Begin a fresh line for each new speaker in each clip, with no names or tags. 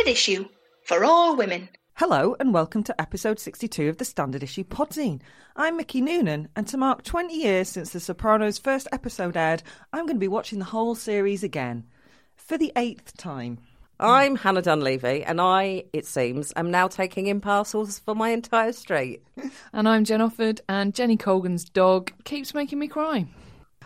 Standard Issue for all women.
Hello and welcome to episode 62 of the Standard Issue Podzine. I'm Mickey Noonan, and to mark 20 years since The Sopranos' first episode aired, I'm going to be watching the whole series again. For the eighth time.
I'm Hannah Dunleavy, and I, it seems, am now taking in parcels for my entire street.
And I'm Jen Offord, and Jenny Colgan's dog keeps making me cry.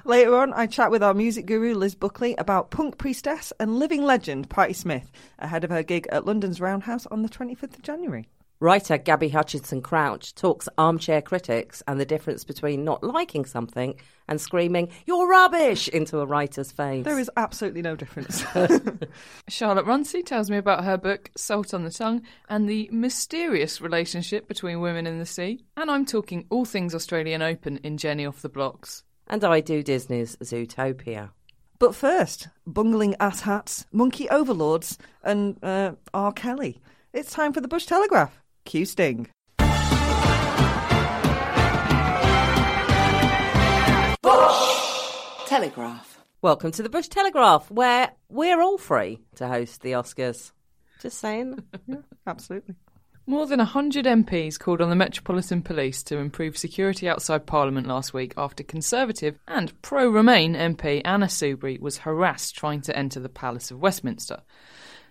Later on, I chat with our music guru Liz Buckley about punk priestess and living legend Patti Smith ahead of her gig at London's Roundhouse on the 25th of January.
Writer Gabby Hutchinson Crouch talks armchair critics and the difference between not liking something and screaming, You're rubbish! into a writer's face.
There is absolutely no difference.
Charlotte Runcie tells me about her book, Salt on the Tongue, and the mysterious relationship between women and the sea. And I'm talking all things Australian Open in Jenny Off the Blocks.
And I do Disney's Zootopia.
but first, bungling asshats, monkey overlords, and uh, R. Kelly. It's time for the Bush Telegraph. Q Sting.
Bush Telegraph. Welcome to the Bush Telegraph, where we're all free to host the Oscars. Just saying.
Absolutely.
More than 100 MPs called on the Metropolitan Police to improve security outside Parliament last week after Conservative and pro Remain MP Anna Soubry was harassed trying to enter the Palace of Westminster.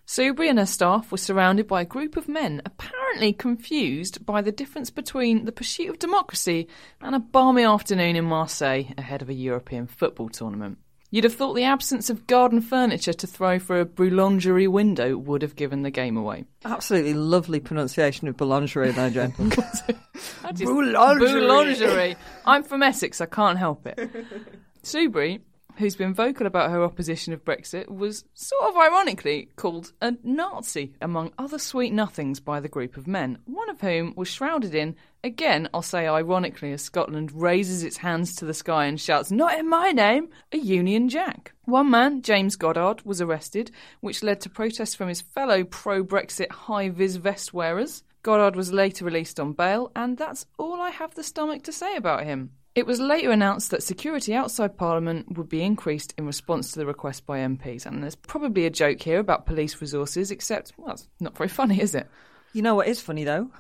Soubry and her staff were surrounded by a group of men apparently confused by the difference between the pursuit of democracy and a balmy afternoon in Marseille ahead of a European football tournament. You'd have thought the absence of garden furniture to throw for a boulangerie window would have given the game away.
Absolutely lovely pronunciation of boulangerie there, Jen. Boulangerie.
Boulangerie. I'm from Essex, I can't help it. Soubry, who's been vocal about her opposition of Brexit, was sort of ironically called a Nazi among other sweet nothings by the group of men, one of whom was shrouded in, again, I'll say ironically, as Scotland raises its hands to the sky and shouts, Not in my name! a Union Jack. One man, James Goddard, was arrested, which led to protests from his fellow pro Brexit high vis vest wearers. Goddard was later released on bail, and that's all I have the stomach to say about him. It was later announced that security outside Parliament would be increased in response to the request by MPs, and there's probably a joke here about police resources, except, well, it's not very funny, is it?
You know what is funny though?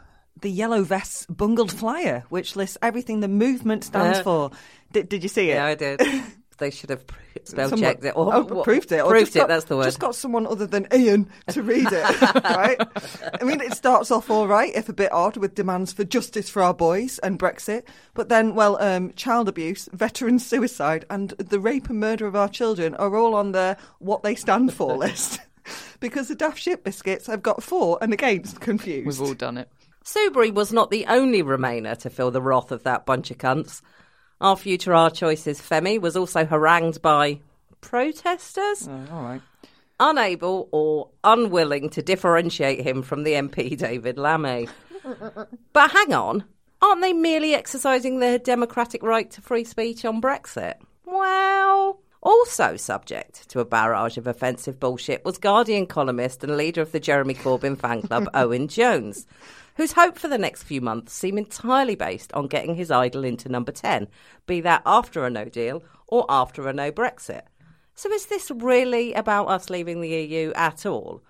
The Yellow Vest's bungled flyer, which lists everything the movement stands
Uh,
for. Did, did you see it?
Yeah, I did. they should have pr- spell
Someone-
checked it. Or,
oh,
what-
proved it. or
Proved
just
it,
got-
that's the word.
Just got someone other than Ian to read it, right? I mean, it starts off all right, if a bit odd, with demands for justice for our boys and Brexit. But then, well, um, child abuse, veteran suicide, and the rape and murder of our children are all on the what they stand for list. because the Daft Ship Biscuits have got for and against confused.
We've all done it.
Soubry was not the only Remainer to feel the wrath of that bunch of cunts. Our future Our Choices Femi was also harangued by protesters,
Oh, all right.
unable or unwilling to differentiate him from the MP David Lammy. but hang on, aren't they merely exercising their democratic right to free speech on Brexit? Well, also subject to a barrage of offensive bullshit was Guardian columnist and leader of the Jeremy Corbyn fan club, Owen Jones, whose hope for the next few months seem entirely based on getting his idol into number 10, be that after a no deal or after a no Brexit. So is this really about us leaving the EU at all?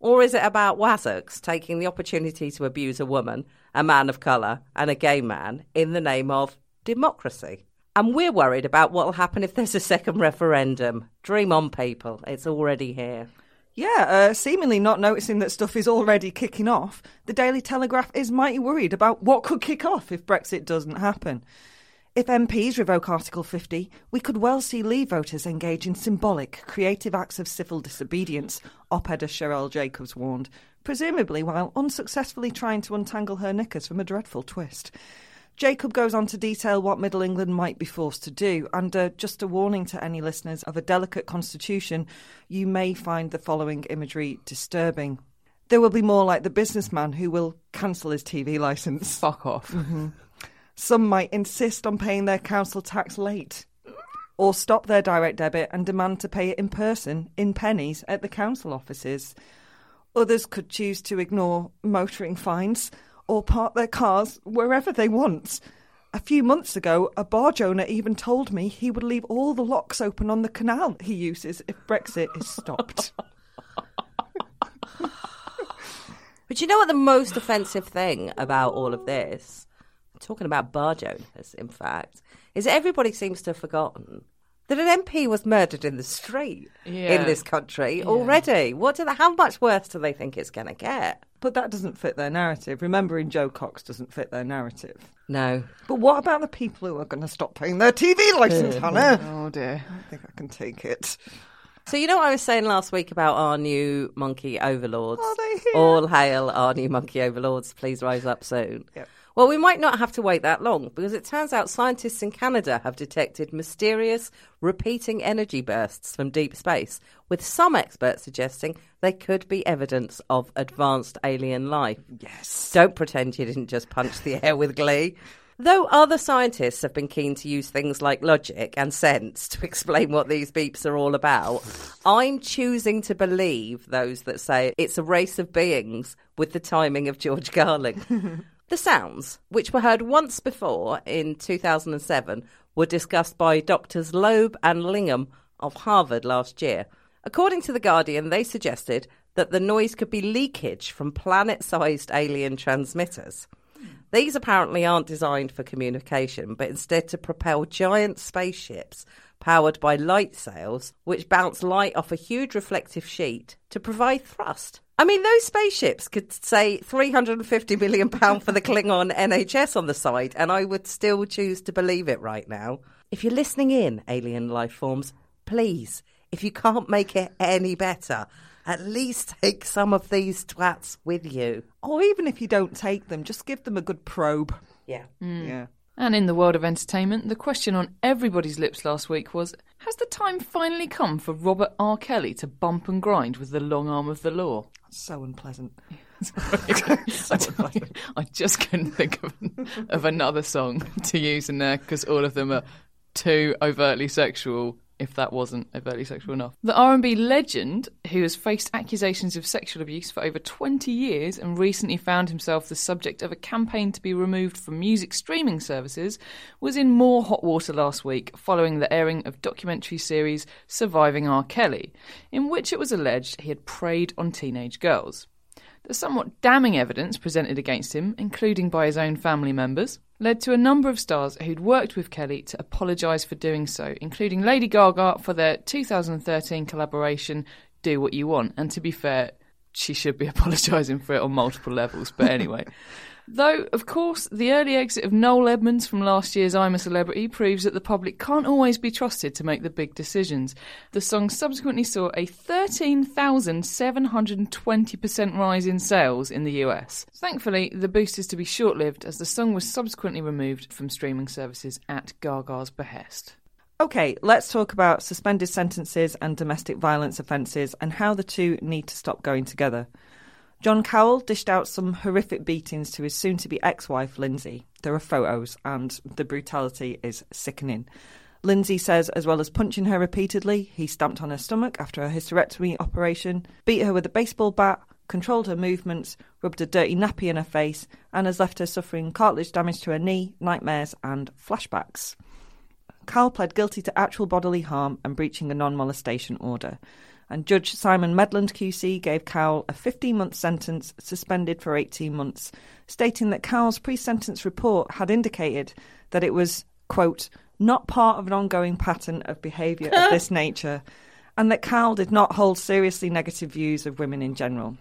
Or is it about Wazzocks taking the opportunity to abuse a woman, a man of colour, and a gay man in the name of democracy? And we're worried about what will happen if there's a second referendum. Dream on, people. It's already here.
Yeah, uh, seemingly not noticing that stuff is already kicking off, the Daily Telegraph is mighty worried about what could kick off if Brexit doesn't happen. If MPs revoke Article 50, we could well see Leave voters engage in symbolic, creative acts of civil disobedience, op-editor Sherelle Jacobs warned, presumably while unsuccessfully trying to untangle her knickers from a dreadful twist. Jacob goes on to detail what Middle England might be forced to do, and uh, just a warning to any listeners of a delicate constitution, you may find the following imagery disturbing. There will be more like the businessman who will cancel his TV licence.
Fuck off.
Some might insist on paying their council tax late, or stop their direct debit and demand to pay it in person, in pennies, at the council offices. Others could choose to ignore motoring fines or park their cars wherever they want. A few months ago, a barge owner even told me he would leave all the locks open on the canal he uses if Brexit is stopped.
But you know what the most offensive thing about all of this? I'm talking about barge owners, in fact, is that everybody seems to have forgotten that an MP was murdered in the street
Yeah.
in this country already. What do they, how much worse do they think it's going to get?
But that doesn't fit their narrative. Remembering Jo Cox doesn't fit their narrative.
No.
But what about the people who are going to stop paying their TV license, Hannah?
Oh dear.
I think I can take it.
So you know what I was saying last week about our new monkey overlords?
Are they here?
All hail our new monkey overlords. Please rise up soon.
Yep.
Well, we might not have to wait that long because it turns out scientists in Canada have detected mysterious repeating energy bursts from deep space, with some experts suggesting they could be evidence of advanced alien life.
Yes.
Don't pretend you didn't just punch the air with glee. Though other scientists have been keen to use things like logic and sense to explain what these beeps are all about, I'm choosing to believe those that say it's a race of beings with the timing of George Carlin. the sounds, which were heard once before in 2007, were discussed by Doctors Loeb and Lingam of Harvard last year. According to The Guardian, they suggested that the noise could be leakage from planet sized alien transmitters. These apparently aren't designed for communication, but instead to propel giant spaceships powered by light sails, which bounce light off a huge reflective sheet to provide thrust. I mean, those spaceships could say £350 million for the Klingon NHS on the side, and I would still choose to believe it right now. If you're listening in, alien life forms, please, if you can't make it any better, at least take some of these twats with you.
Or even if you don't take them, just give them a good probe.
Yeah. Mm.
Yeah.
And in the world of entertainment, the question on everybody's lips last week was Has the time finally come for Robert R. Kelly to bump and grind with the long arm of the law?
So unpleasant.
I, I just couldn't think of, of another song to use in there because all of them are too overtly sexual. If that wasn't overtly sexual enough, the R&B legend, who has faced accusations of sexual abuse for over 20 years and recently found himself the subject of a campaign to be removed from music streaming services, was in more hot water last week following the airing of documentary series Surviving R. Kelly, in which it was alleged he had preyed on teenage girls. The somewhat damning evidence presented against him, including by his own family members, led to a number of stars who'd worked with Kelly to apologise for doing so, including Lady Gaga for their 2013 collaboration Do What You Want. And to be fair, she should be apologising for it on multiple levels, but anyway. Though, of course, the early exit of Noel Edmonds from last year's I'm a Celebrity proves that the public can't always be trusted to make the big decisions. The song subsequently saw a 13,720% rise in sales in the US. Thankfully, the boost is to be short lived as the song was subsequently removed from streaming services at Gaga's behest.
Okay, let's talk about suspended sentences and domestic violence offences and how the two need to stop going together. John Cowell dished out some horrific beatings to his soon to be ex wife, Lindsay. There are photos, and the brutality is sickening. Lindsay says, as well as punching her repeatedly, he stamped on her stomach after a hysterectomy operation, beat her with a baseball bat, controlled her movements, rubbed a dirty nappy in her face, and has left her suffering cartilage damage to her knee, nightmares, and flashbacks. Carl pled guilty to actual bodily harm and breaching a non molestation order. And Judge Simon Medland QC gave Cowell a 15 month sentence, suspended for 18 months, stating that Cowell's pre sentence report had indicated that it was, quote, not part of an ongoing pattern of behaviour of this nature, and that Cowell did not hold seriously negative views of women in general.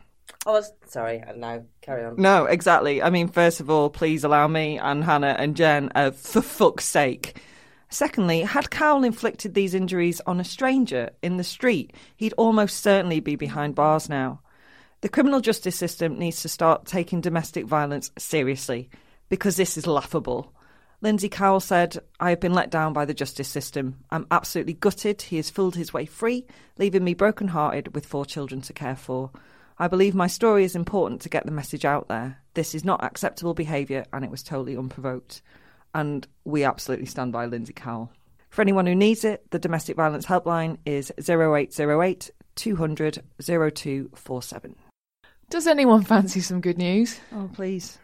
I was sorry. No, carry on.
No, exactly. I mean, first of all, please allow me and Hannah and Jen, uh, for fuck's sake. Secondly, had Cowell inflicted these injuries on a stranger in the street, he'd almost certainly be behind bars now. The criminal justice system needs to start taking domestic violence seriously because this is laughable. Lindsay Cowell said, I have been let down by the justice system. I'm absolutely gutted. He has fooled his way free, leaving me broken-hearted with four children to care for. I believe my story is important to get the message out there. This is not acceptable behaviour and it was totally unprovoked. And we absolutely stand by Lindsay Cowell. For anyone who needs it, the domestic violence helpline is 0808 200 0247.
Does anyone fancy some good news?
Oh, please.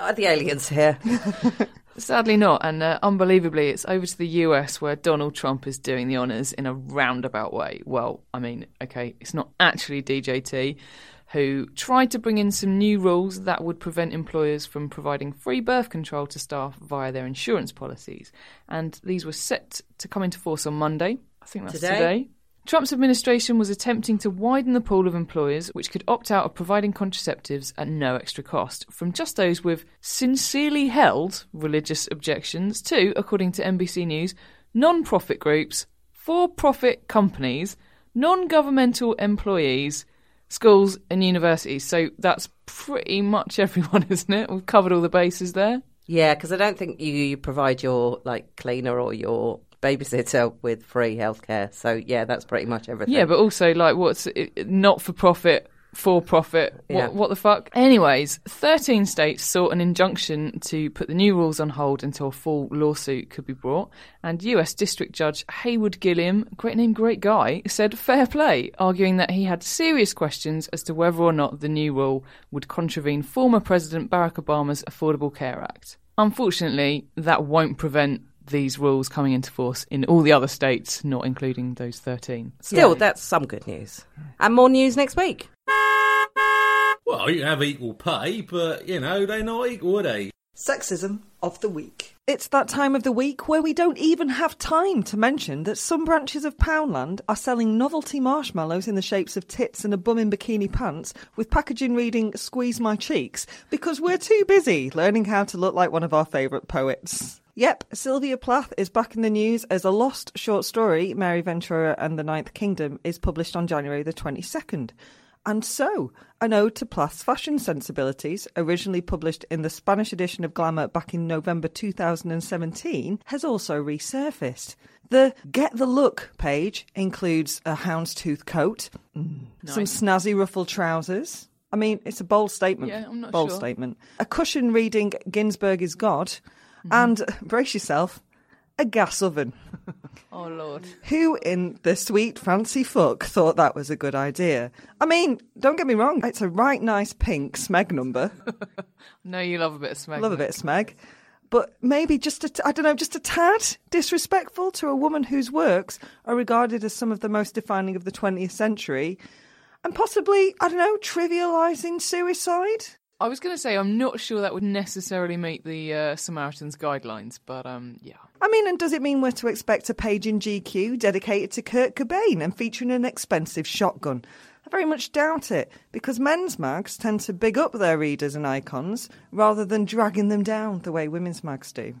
Are the aliens here?
Sadly not, and uh, unbelievably, it's over to the US where Donald Trump is doing the honours in a roundabout way. Well, I mean, okay, it's not actually DJT. Who tried to bring in some new rules that would prevent employers from providing free birth control to staff via their insurance policies. And these were set to come into force on Monday. I think that's
Today?
today. Trump's administration was attempting to widen the pool of employers which could opt out of providing contraceptives at no extra cost, from just those with sincerely held religious objections to, according to NBC News, non profit groups, for profit companies, non governmental employees, schools, and universities. So that's pretty much everyone, isn't it? We've covered all the bases there.
Yeah, because I don't think you, you provide your like cleaner or your babysitter with free healthcare. So yeah, that's pretty much everything.
Yeah, but also like what's not for profit, for profit. What,
Yeah.
what the fuck? Anyways, 13 states sought an injunction to put the new rules on hold until a full lawsuit could be brought. And US District Judge Haywood Gilliam, great name, great guy, said fair play, arguing that he had serious questions as to whether or not the new rule would contravene former President Barack Obama's Affordable Care Act. Unfortunately, that won't prevent these rules coming into force in all the other states, not including those 13.
Still, that's some good news. And more news next week.
Well, you have equal pay, but, you know, they're not equal, are they?
Sexism of the week. It's that time of the week where we don't even have time to mention that some branches of Poundland are selling novelty marshmallows in the shapes of tits and a bum in bikini pants with packaging reading Squeeze My Cheeks because we're too busy learning how to look like one of our favourite poets. Yep, Sylvia Plath is back in the news as a lost short story, Mary Ventura and the Ninth Kingdom, is published on January the 22nd. And so, an ode to Plath's fashion sensibilities, originally published in the Spanish edition of Glamour back in November 2017, has also resurfaced. The Get the Look page includes a houndstooth coat, mm. some snazzy ruffled trousers. I mean, it's a bold statement.
Yeah, I'm not
bold
sure.
statement. A cushion reading Ginsberg is God, mm-hmm. and brace yourself, a gas oven.
Oh, Lord.
Who in the sweet fancy fuck thought that was a good idea? I mean, don't get me wrong, it's a right nice pink Smeg number.
No, you love a bit of smeg.
Love a bit of Smeg. But maybe just a, t- I don't know, just a tad disrespectful to a woman whose works are regarded as some of the most defining of the 20th century and possibly, I don't know, trivialising suicide?
I was going to say I'm not sure that would necessarily meet the uh, Samaritans guidelines, but um, yeah.
I mean, and does it mean we're to expect a page in GQ dedicated to Kurt Cobain and featuring an expensive shotgun? I very much doubt it, because men's mags tend to big up their readers and icons rather than dragging them down the way women's mags do. Do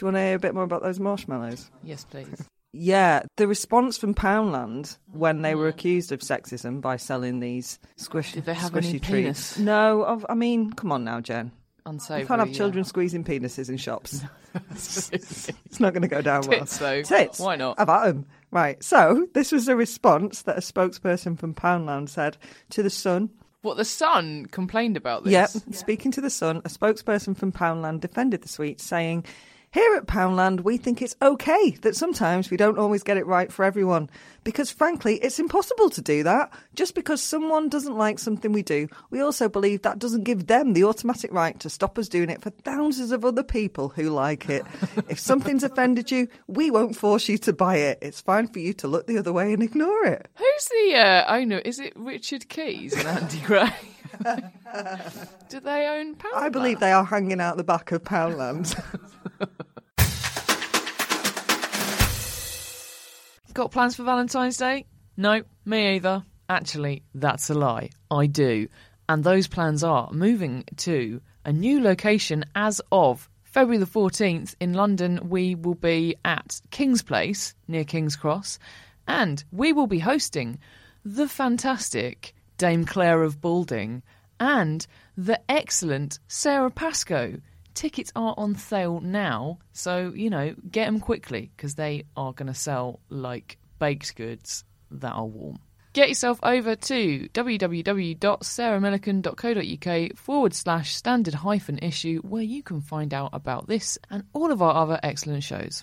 you want to hear a bit more about those marshmallows?
Yes, please.
Yeah, the response from Poundland when they were mm. accused of sexism by selling these squishy,
Did they have
squishy
any
treats.
penis?
No, of, I mean, come on now, Jen.
Unsavoury.
You can't have
yeah.
children squeezing penises in shops. it's not going to go down well.
Tits, though.
Tits.
Why not?
Have at 'em. Right. So this was a response that a spokesperson from Poundland said to the Sun.
What the Sun complained about this?
Yep. Speaking to the Sun, a spokesperson from Poundland defended the sweet, saying. Here at Poundland, we think it's okay that sometimes we don't always get it right for everyone. Because frankly, it's impossible to do that. Just because someone doesn't like something we do, we also believe that doesn't give them the automatic right to stop us doing it for thousands of other people who like it. if something's offended you, we won't force you to buy it. It's fine for you to look the other way and ignore it.
Who's the uh, owner? Is it Richard Keys and Andy Gray? Do they own Pound?
I believe they are hanging out the back of Poundland.
Got plans for Valentine's Day? No, me either. Actually, that's a lie. I do. And those plans are moving to a new location as of February the 14th in London. We will be at King's Place near King's Cross, and we will be hosting the fantastic Dame Clare of Balding and the excellent Sara Pascoe. Tickets are on sale now, so you know, get them quickly because they are going to sell like baked goods that are warm. Get yourself over to www.sarahmillican.co.uk forward slash standard hyphen issue where you can find out about this and all of our other excellent shows.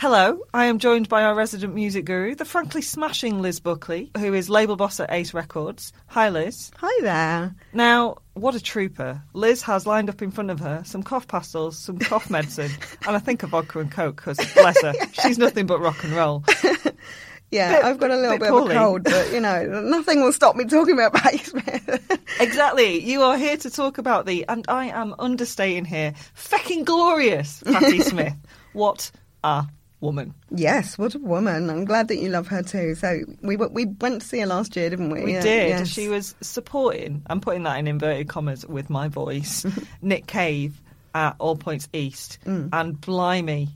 Hello, I am joined by our resident music guru, the frankly smashing Liz Buckley, who is label boss at Ace Records. Hi, Liz.
Hi there.
Now, what a trooper. Liz has lined up in front of her some cough pastels, some cough medicine, and I think a vodka and coke, because bless her, she's nothing but rock and roll.
Yeah,
Bit-
I've got a little
bit
bit, of a cold, but you know, nothing will stop me talking about Smith.
Exactly. You are here to talk about the, and I am understating here, fecking glorious Patti Smith. What a woman.
yes, what a woman! I'm glad that you love her too. So we we went to see her last year, didn't we?
We
Yeah,
did.
yes.
She was supporting, I'm putting that in inverted commas with my voice, Nick Cave at All Points East. Mm. And blimey,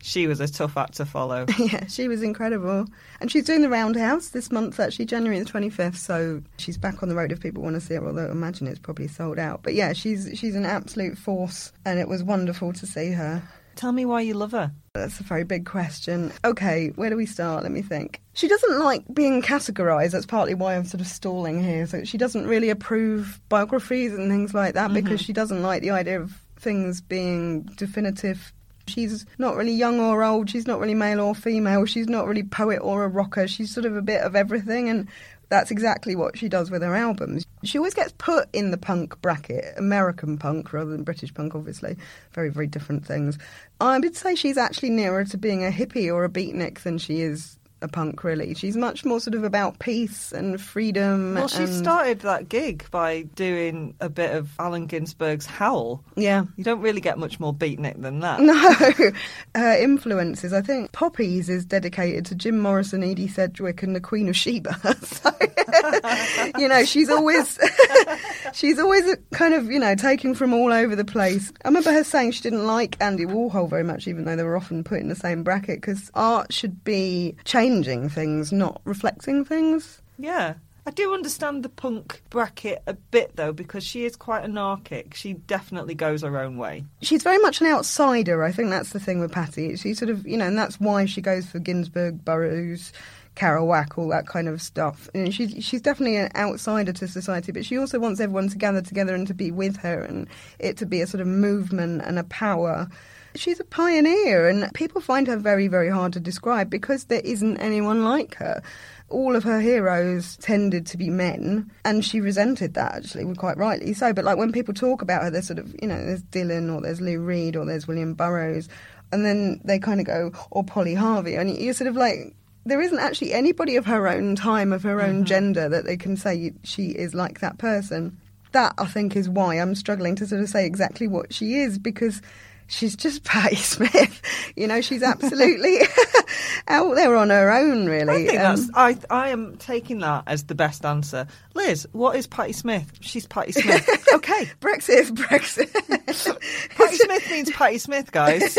she was a tough act to follow.
Yeah, she was incredible. And she's doing the Roundhouse this month, actually, January the 25th. So she's back on the road if people want to see her, although I imagine it's probably sold out. But yeah, she's she's an absolute force, and it was wonderful to see her.
Tell me why you love her.
That's a very big question. Okay, where do we start? Let me think. She doesn't like being categorised. That's partly why I'm sort of stalling here. So she doesn't really approve biographies and things like that because mm-hmm. she doesn't like the idea of things being definitive. She's not really young or old. She's not really male or female. She's not really poet or a rocker. She's sort of a bit of everything and that's exactly what she does with her albums. She always gets put in the punk bracket, American punk rather than British punk, obviously. Very, very different things. I would say she's actually nearer to being a hippie or a beatnik than she is a punk, really. She's much more sort of about peace and freedom.
Well, she
and-
started that gig by doing a bit of Allen Ginsberg's Howl.
Yeah.
You don't really get much more beatnik than that.
No, her influences. I think Poppies is dedicated to Jim Morrison, Edie Sedgwick, and the Queen of Sheba. so, you know, she's always she's always kind of you know taking from all over the place. I remember her saying she didn't like Andy Warhol very much, even though they were often put in the same bracket, because art should be changing things, not reflecting things.
Yeah. I do understand the punk bracket a bit though, because she is quite anarchic. She definitely goes her own way.
she's very much an outsider. I think that's the thing with Patti. She sort of, you know, and that's why she goes for Ginsberg, Burroughs, Kerouac, all that kind of stuff. And she's she's definitely an outsider to society, but she also wants everyone to gather together and to be with her, and it to be a sort of movement and a power. She's a pioneer, and people find her very, very hard to describe because there isn't anyone like her. All of her heroes tended to be men, and she resented that actually, quite rightly so. But like when people talk about her, there's sort of, you know, there's Dylan or there's Lou Reed or there's William Burroughs, and then they kind of go, or Polly Harvey, and you're sort of like, there isn't actually anybody of her own time, of her own mm-hmm. gender, that they can say she is like that person. That, I think, is why I'm struggling to sort of say exactly what she is because she's just Patti Smith. You know, she's absolutely out there on her own, really.
I think
Um,
that's. I I am taking that as the best answer. Liz, what is Patti Smith? She's Patti Smith. okay,
Brexit is Brexit.
Patti Smith means Patti Smith, guys.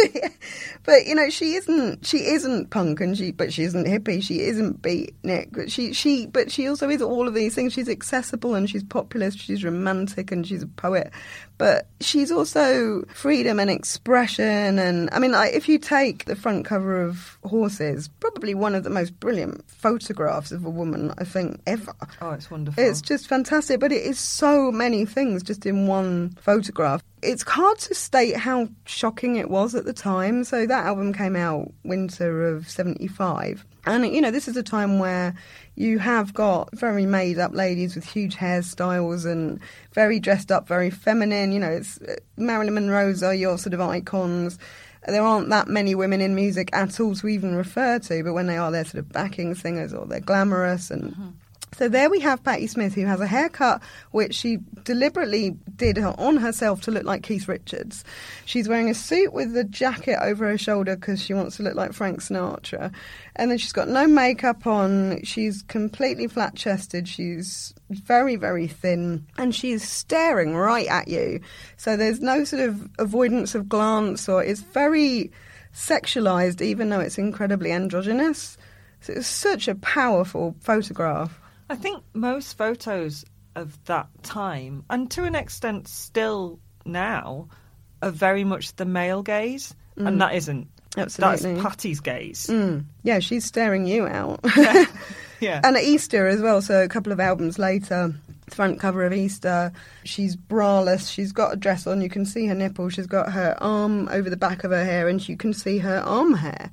but you know, she isn't. She isn't punk, and she. But she isn't hippie. She isn't beatnik. But she. She. But she also is all of these things. She's accessible and she's populist. She's romantic and she's a poet. But she's also freedom and expression. And I mean, like, if you take the front cover of Horses, probably one of the most brilliant photographs of a woman I think ever.
Oh, it's wonderful.
It's just fantastic, but it is so many things just in one photograph. It's hard to state how shocking it was at the time. So that album came out winter of 75. And, you know, this is a time where you have got very made up ladies with huge hairstyles and very dressed up, very feminine. You know, it's uh, Marilyn Monroe's are your sort of icons. There aren't that many women in music at all to even refer to, but when they are, they're sort of backing singers or they're glamorous and. So there we have Patti Smith, who has a haircut which she deliberately did on herself to look like Keith Richards. She's wearing a suit with a jacket over her shoulder because she wants to look like Frank Sinatra. And then she's got no makeup on. She's completely flat chested. She's very, very thin. And she's staring right at you. So there's no sort of avoidance of glance or it's very sexualized, even though it's incredibly androgynous. So it's such a powerful photograph.
I think most photos of that time, and to an extent still now, are very much the male gaze, and that isn't.
Absolutely.
That's Patti's gaze.
Mm. Yeah, she's staring you out.
Yeah.
and at Easter as well, so a couple of albums later, front cover of Easter, she's braless, she's got a dress on, you can see her nipple, she's got her arm over the back of her hair, and you can see her arm hair.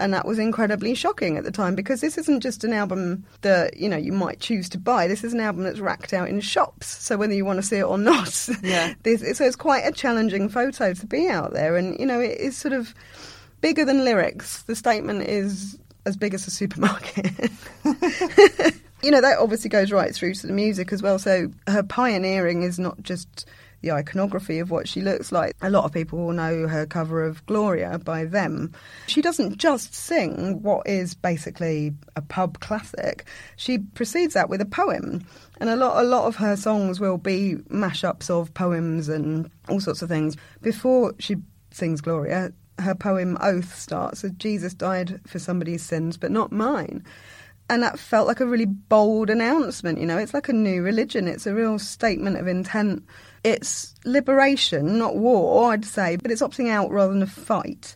And that was incredibly shocking at the time because this isn't just an album that, you know, you might choose to buy. This is an album that's racked out in shops. So whether you want to see it or not,
Yeah.
this, so it's quite a challenging photo to be out there. And, you know, it is sort of bigger than lyrics. The statement is as big as a supermarket. you know, that obviously goes right through to the music as well. So her pioneering is not just the iconography of what she looks like. A lot of people will know her cover of Gloria by them. She doesn't just sing what is basically a pub classic. She precedes that with a poem. And a lot a lot of her songs will be mashups of poems and all sorts of things. Before she sings Gloria, her poem Oath starts Jesus died for somebody's sins but not mine and that felt like a really bold announcement. You know, it's like a new religion. It's a real statement of intent. It's liberation, not war, I'd say, but it's opting out rather than a fight.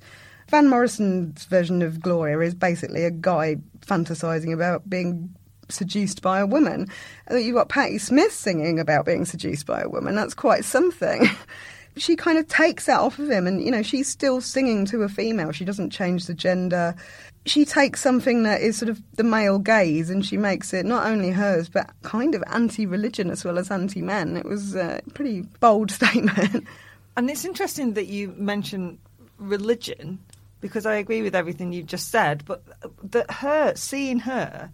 Van Morrison's version of Gloria is basically a guy fantasizing about being seduced by a woman. You've got Patti Smith singing about being seduced by a woman. That's quite something. she kind of takes that off of him and you know she's still singing to a female. She doesn't change the gender. She takes something that is sort of the male gaze and she makes it not only hers but kind of anti-religion as well as anti-men. It was a pretty bold statement.
And it's interesting that you mention religion because I agree with everything you've just said, but that her, seeing her,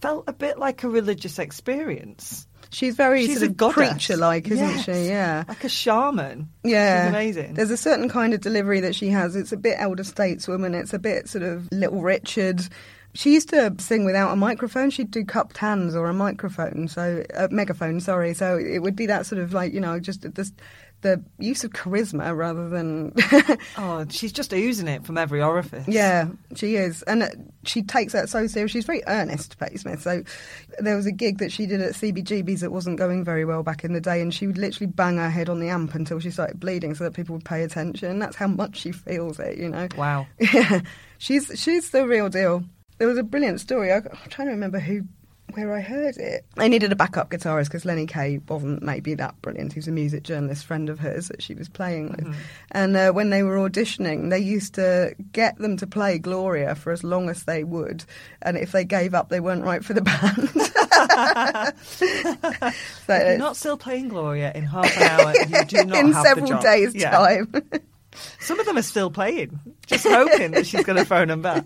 felt a bit like a religious experience.
She's very
She's
sort
a
of
goddess.
preacher-like isn't
Yes.
she yeah
Like a shaman.
Yeah,
She's amazing.
There's a certain kind of delivery that she has. It's a bit elder stateswoman. It's a bit sort of Little Richard. She used to sing without a microphone. She'd do cupped hands or a microphone, so a megaphone. Sorry, so it would be that sort of like you know just this the use of charisma rather than
Oh, she's just oozing it from every orifice.
yeah she is. And uh, she takes that so serious. She's very earnest Patti Smith so there was a gig that she did at CBGB's that wasn't going very well back in the day and she would literally bang her head on the amp until she started bleeding so that people would pay attention. That's how much she feels it you know?
Wow.
yeah she's she's the real deal. There was a brilliant story. I'm trying to remember who where I heard it. They needed a backup guitarist because Lenny Kaye wasn't maybe that brilliant. He was a music journalist friend of hers that she was playing with. And uh, when they were auditioning, they used to get them to play Gloria for as long as they would. And if they gave up, they weren't right for the band. so
not still playing Gloria in half an hour, you do not
in several days'
Yeah.
time.
Some of them are still playing, just hoping that she's going to phone them back.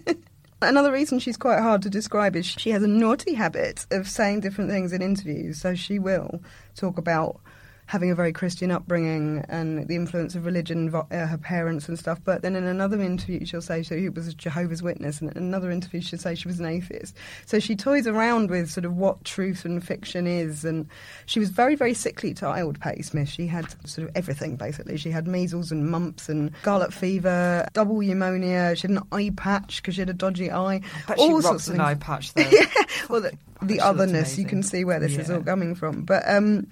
Another reason she's quite hard to describe is she has a naughty habit of saying different things in interviews. So she will talk about having a very Christian upbringing and the influence of religion, uh, her parents and stuff. But then in another interview, she'll say she was a Jehovah's Witness, and in another interview, she'll say she was an atheist. So she toys around with sort of what truth and fiction is. And she was very, very sickly child, Patti Smith. She had sort of everything, basically. She had measles and mumps and scarlet fever, double pneumonia. She had an eye patch because she had a dodgy eye.
But she
all
rocks
sorts of
an eye patch, though. yeah.
Well, the, the otherness, you can see where this is all coming from. But um,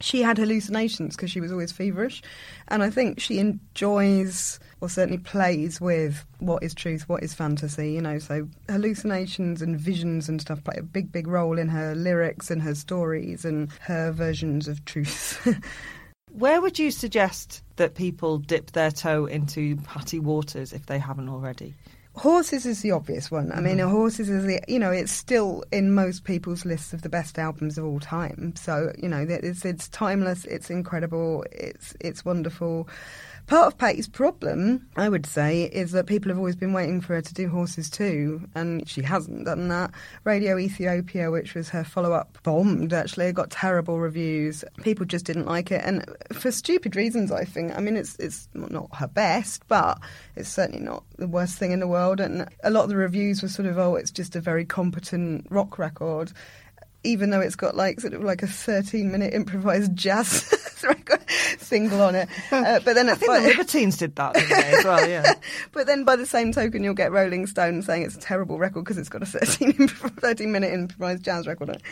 she had hallucinations because she was always feverish. And I think she enjoys, or certainly plays with, what is truth, what is fantasy, you know. So hallucinations and visions and stuff play a big, big role in her lyrics and her stories and her versions of truth.
Where would you suggest that people dip their toe into Patty Waters if they haven't already?
Horses is the obvious one. I mean, mm. Horses is the you know it's still in most people's lists of the best albums of all time. So you know it's it's timeless. It's incredible. It's it's wonderful. Part of Patti's problem, I would say, is that people have always been waiting for her to do Horses too, and she hasn't done that. Radio Ethiopia, which was her follow up, bombed actually. It got terrible reviews. People just didn't like it, and for stupid reasons, I think. I mean, it's it's not her best, but it's certainly not the worst thing in the world. And a lot of the reviews were sort of, oh, it's just a very competent rock record. Even though it's got like sort of like a 13 minute improvised jazz record single on it, uh, but then
I think the Libertines did that, didn't they, as well, yeah.
but then by the same token, you'll get Rolling Stone saying it's a terrible record because it's got a 13, 13 minute improvised jazz record on it.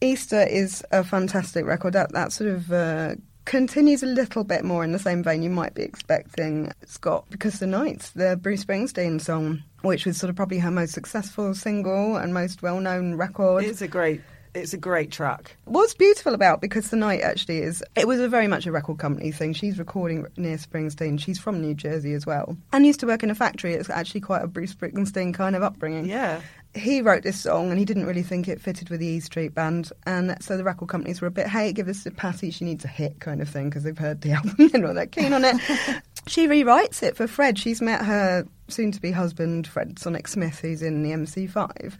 Easter is a fantastic record. That, that sort of uh, continues a little bit more in the same vein you might be expecting. It's Because the Nights, the Bruce Springsteen song, which was sort of probably her most successful single and most well known record.
It's a great, it's a great track.
What's beautiful about Because the Night actually is it was a very much a record company thing. She's recording near Springsteen. She's from New Jersey as well. And used to work in a factory. It's actually quite a Bruce Springsteen kind of upbringing.
Yeah.
He wrote this song and he didn't really think it fitted with the E Street Band. And so the record companies were a bit, hey, give us a Patti, she needs a hit kind of thing because they've heard the album. They're not that keen on it. she rewrites it for Fred. She's met her soon to be husband, Fred Sonic Smith, who's in the MC5.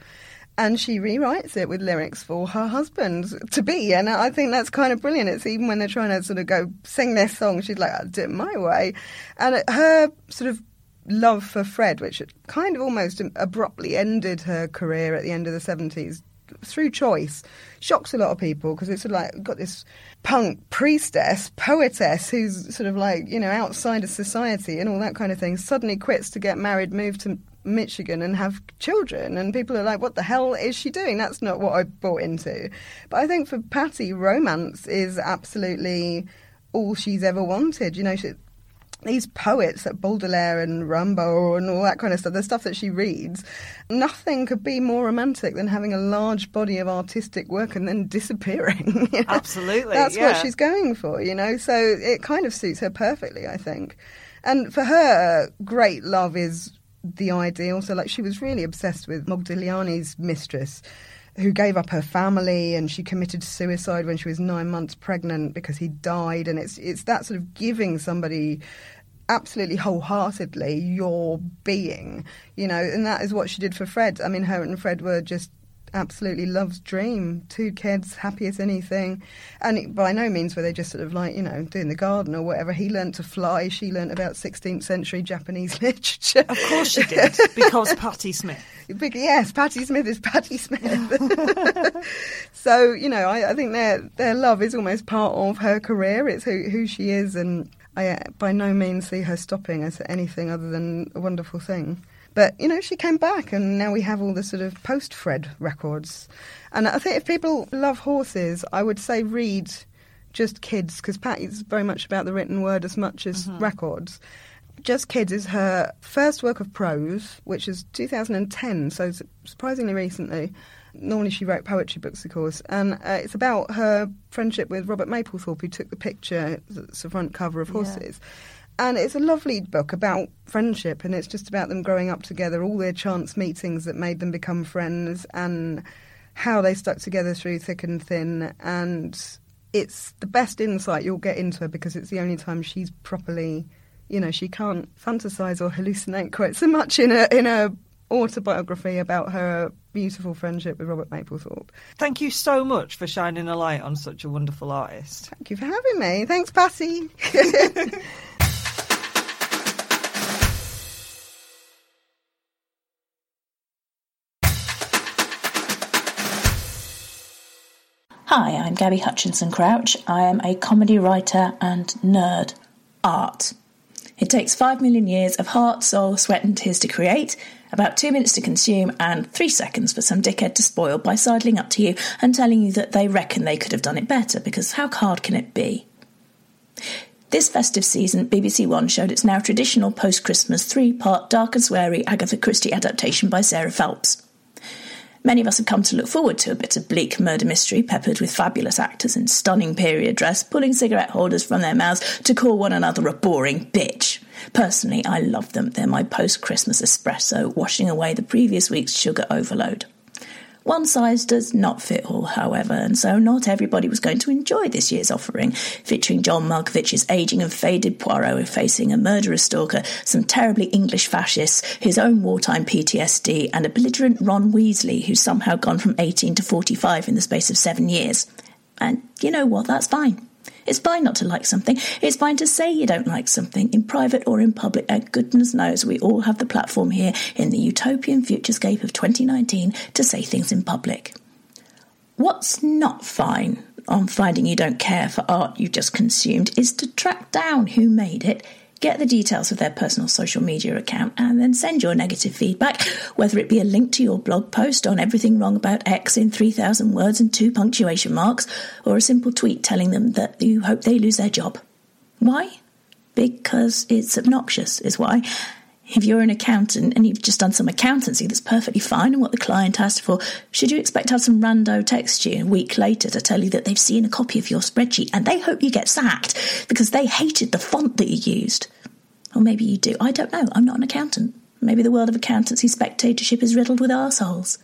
And she rewrites it with lyrics for her husband to be. And I think that's kind of brilliant. It's even when they're trying to sort of go sing their song, she's like, I'll do it my way. And her sort of love for Fred, which kind of almost abruptly ended her career at the end of the 70s through choice, shocks a lot of people because it's sort of like got this punk priestess, poetess who's sort of like, you know, outside of society and all that kind of thing, suddenly quits to get married, move to Michigan and have children. And people are like, what the hell is she doing? That's not what I bought into. But I think for Patti, romance is absolutely all she's ever wanted. You know, she, these poets like Baudelaire and Rimbaud and all that kind of stuff, the stuff that she reads, nothing could be more romantic than having a large body of artistic work and then disappearing.
you know? Absolutely.
That's
yeah.
what she's going for, you know? So it kind of suits her perfectly, I think. And for her, great love is the ideal. So, like, she was really obsessed with Modigliani's mistress who gave up her family and she committed suicide when she was nine months pregnant because he died. And it's it's that sort of giving somebody absolutely wholeheartedly your being, you know, and that is what she did for Fred. I mean, her and Fred were just absolutely love's dream. Two kids, happy as anything. And it, by no means were they just sort of like, you know, doing the garden or whatever. He learnt to fly. She learnt about 16th century Japanese literature.
Of course she did, because Patti Smith.
Yes, Patti Smith is Patti Smith. so, you know, I, I, think their their love is almost part of her career. It's who, who she is. And I uh, by no means see her stopping as anything other than a wonderful thing. But, you know, she came back and now we have all the sort of post Fred records. And I think if people love horses, I would say read Just Kids, because Patti's very much about the written word as much as mm-hmm. records. Just Kids is her first work of prose, which is 2010, so surprisingly recently. Normally she wrote poetry books, of course, and uh, it's about her friendship with Robert Mapplethorpe, who took the picture, it's the front cover of Horses. Yeah. And it's a lovely book about friendship, and it's just about them growing up together, all their chance meetings that made them become friends, and how they stuck together through thick and thin. And it's the best insight you'll get into her because it's the only time she's properly, you know, she can't fantasize or hallucinate quite so much in a in a autobiography about her beautiful friendship with Robert Mapplethorpe.
Thank you so much for shining a light on such a wonderful artist.
Thank you for having me. Thanks, Patti.
Hi, I'm Gabby Hutchinson Crouch. I am a comedy writer and nerd. Art. It takes five million years of heart, soul, sweat, and tears to create, about two minutes to consume, and three seconds for some dickhead to spoil by sidling up to you and telling you that they reckon they could have done it better, because how hard can it be? This festive season, BBC One showed its now traditional post Christmas three part dark and sweary Agatha Christie adaptation by Sarah Phelps. Many of us have come to look forward to a bit of bleak murder mystery peppered with fabulous actors in stunning period dress, pulling cigarette holders from their mouths to call one another a boring bitch. Personally, I love them. They're my post Christmas espresso, washing away the previous week's sugar overload. One size does not fit all, however, and so not everybody was going to enjoy this year's offering, featuring John Malkovich's aging and faded Poirot facing a murderous stalker, some terribly English fascists, his own wartime PTSD, and a belligerent Ron Weasley who's somehow gone from 18 to 45 in the space of seven years. And you know what? That's fine. It's fine not to like something. It's fine to say you don't like something in private or in public. And goodness knows we all have the platform here in the utopian futurescape of 2019 to say things in public. What's not fine on finding you don't care for art you've just consumed is to track down who made it Get the details of their personal social media account and then send your negative feedback, whether it be a link to your blog post on everything wrong about X in 3,000 words and two punctuation marks, or a simple tweet telling them that you hope they lose their job. Why? Because it's obnoxious, is why. If you're an accountant and you've just done some accountancy that's perfectly fine and what the client asked for, should you expect to have some rando text you a week later to tell you that they've seen a copy of your spreadsheet and they hope you get sacked because they hated the font that you used? Or maybe you do. I don't know. I'm not an accountant. Maybe the world of accountancy spectatorship is riddled with arseholes.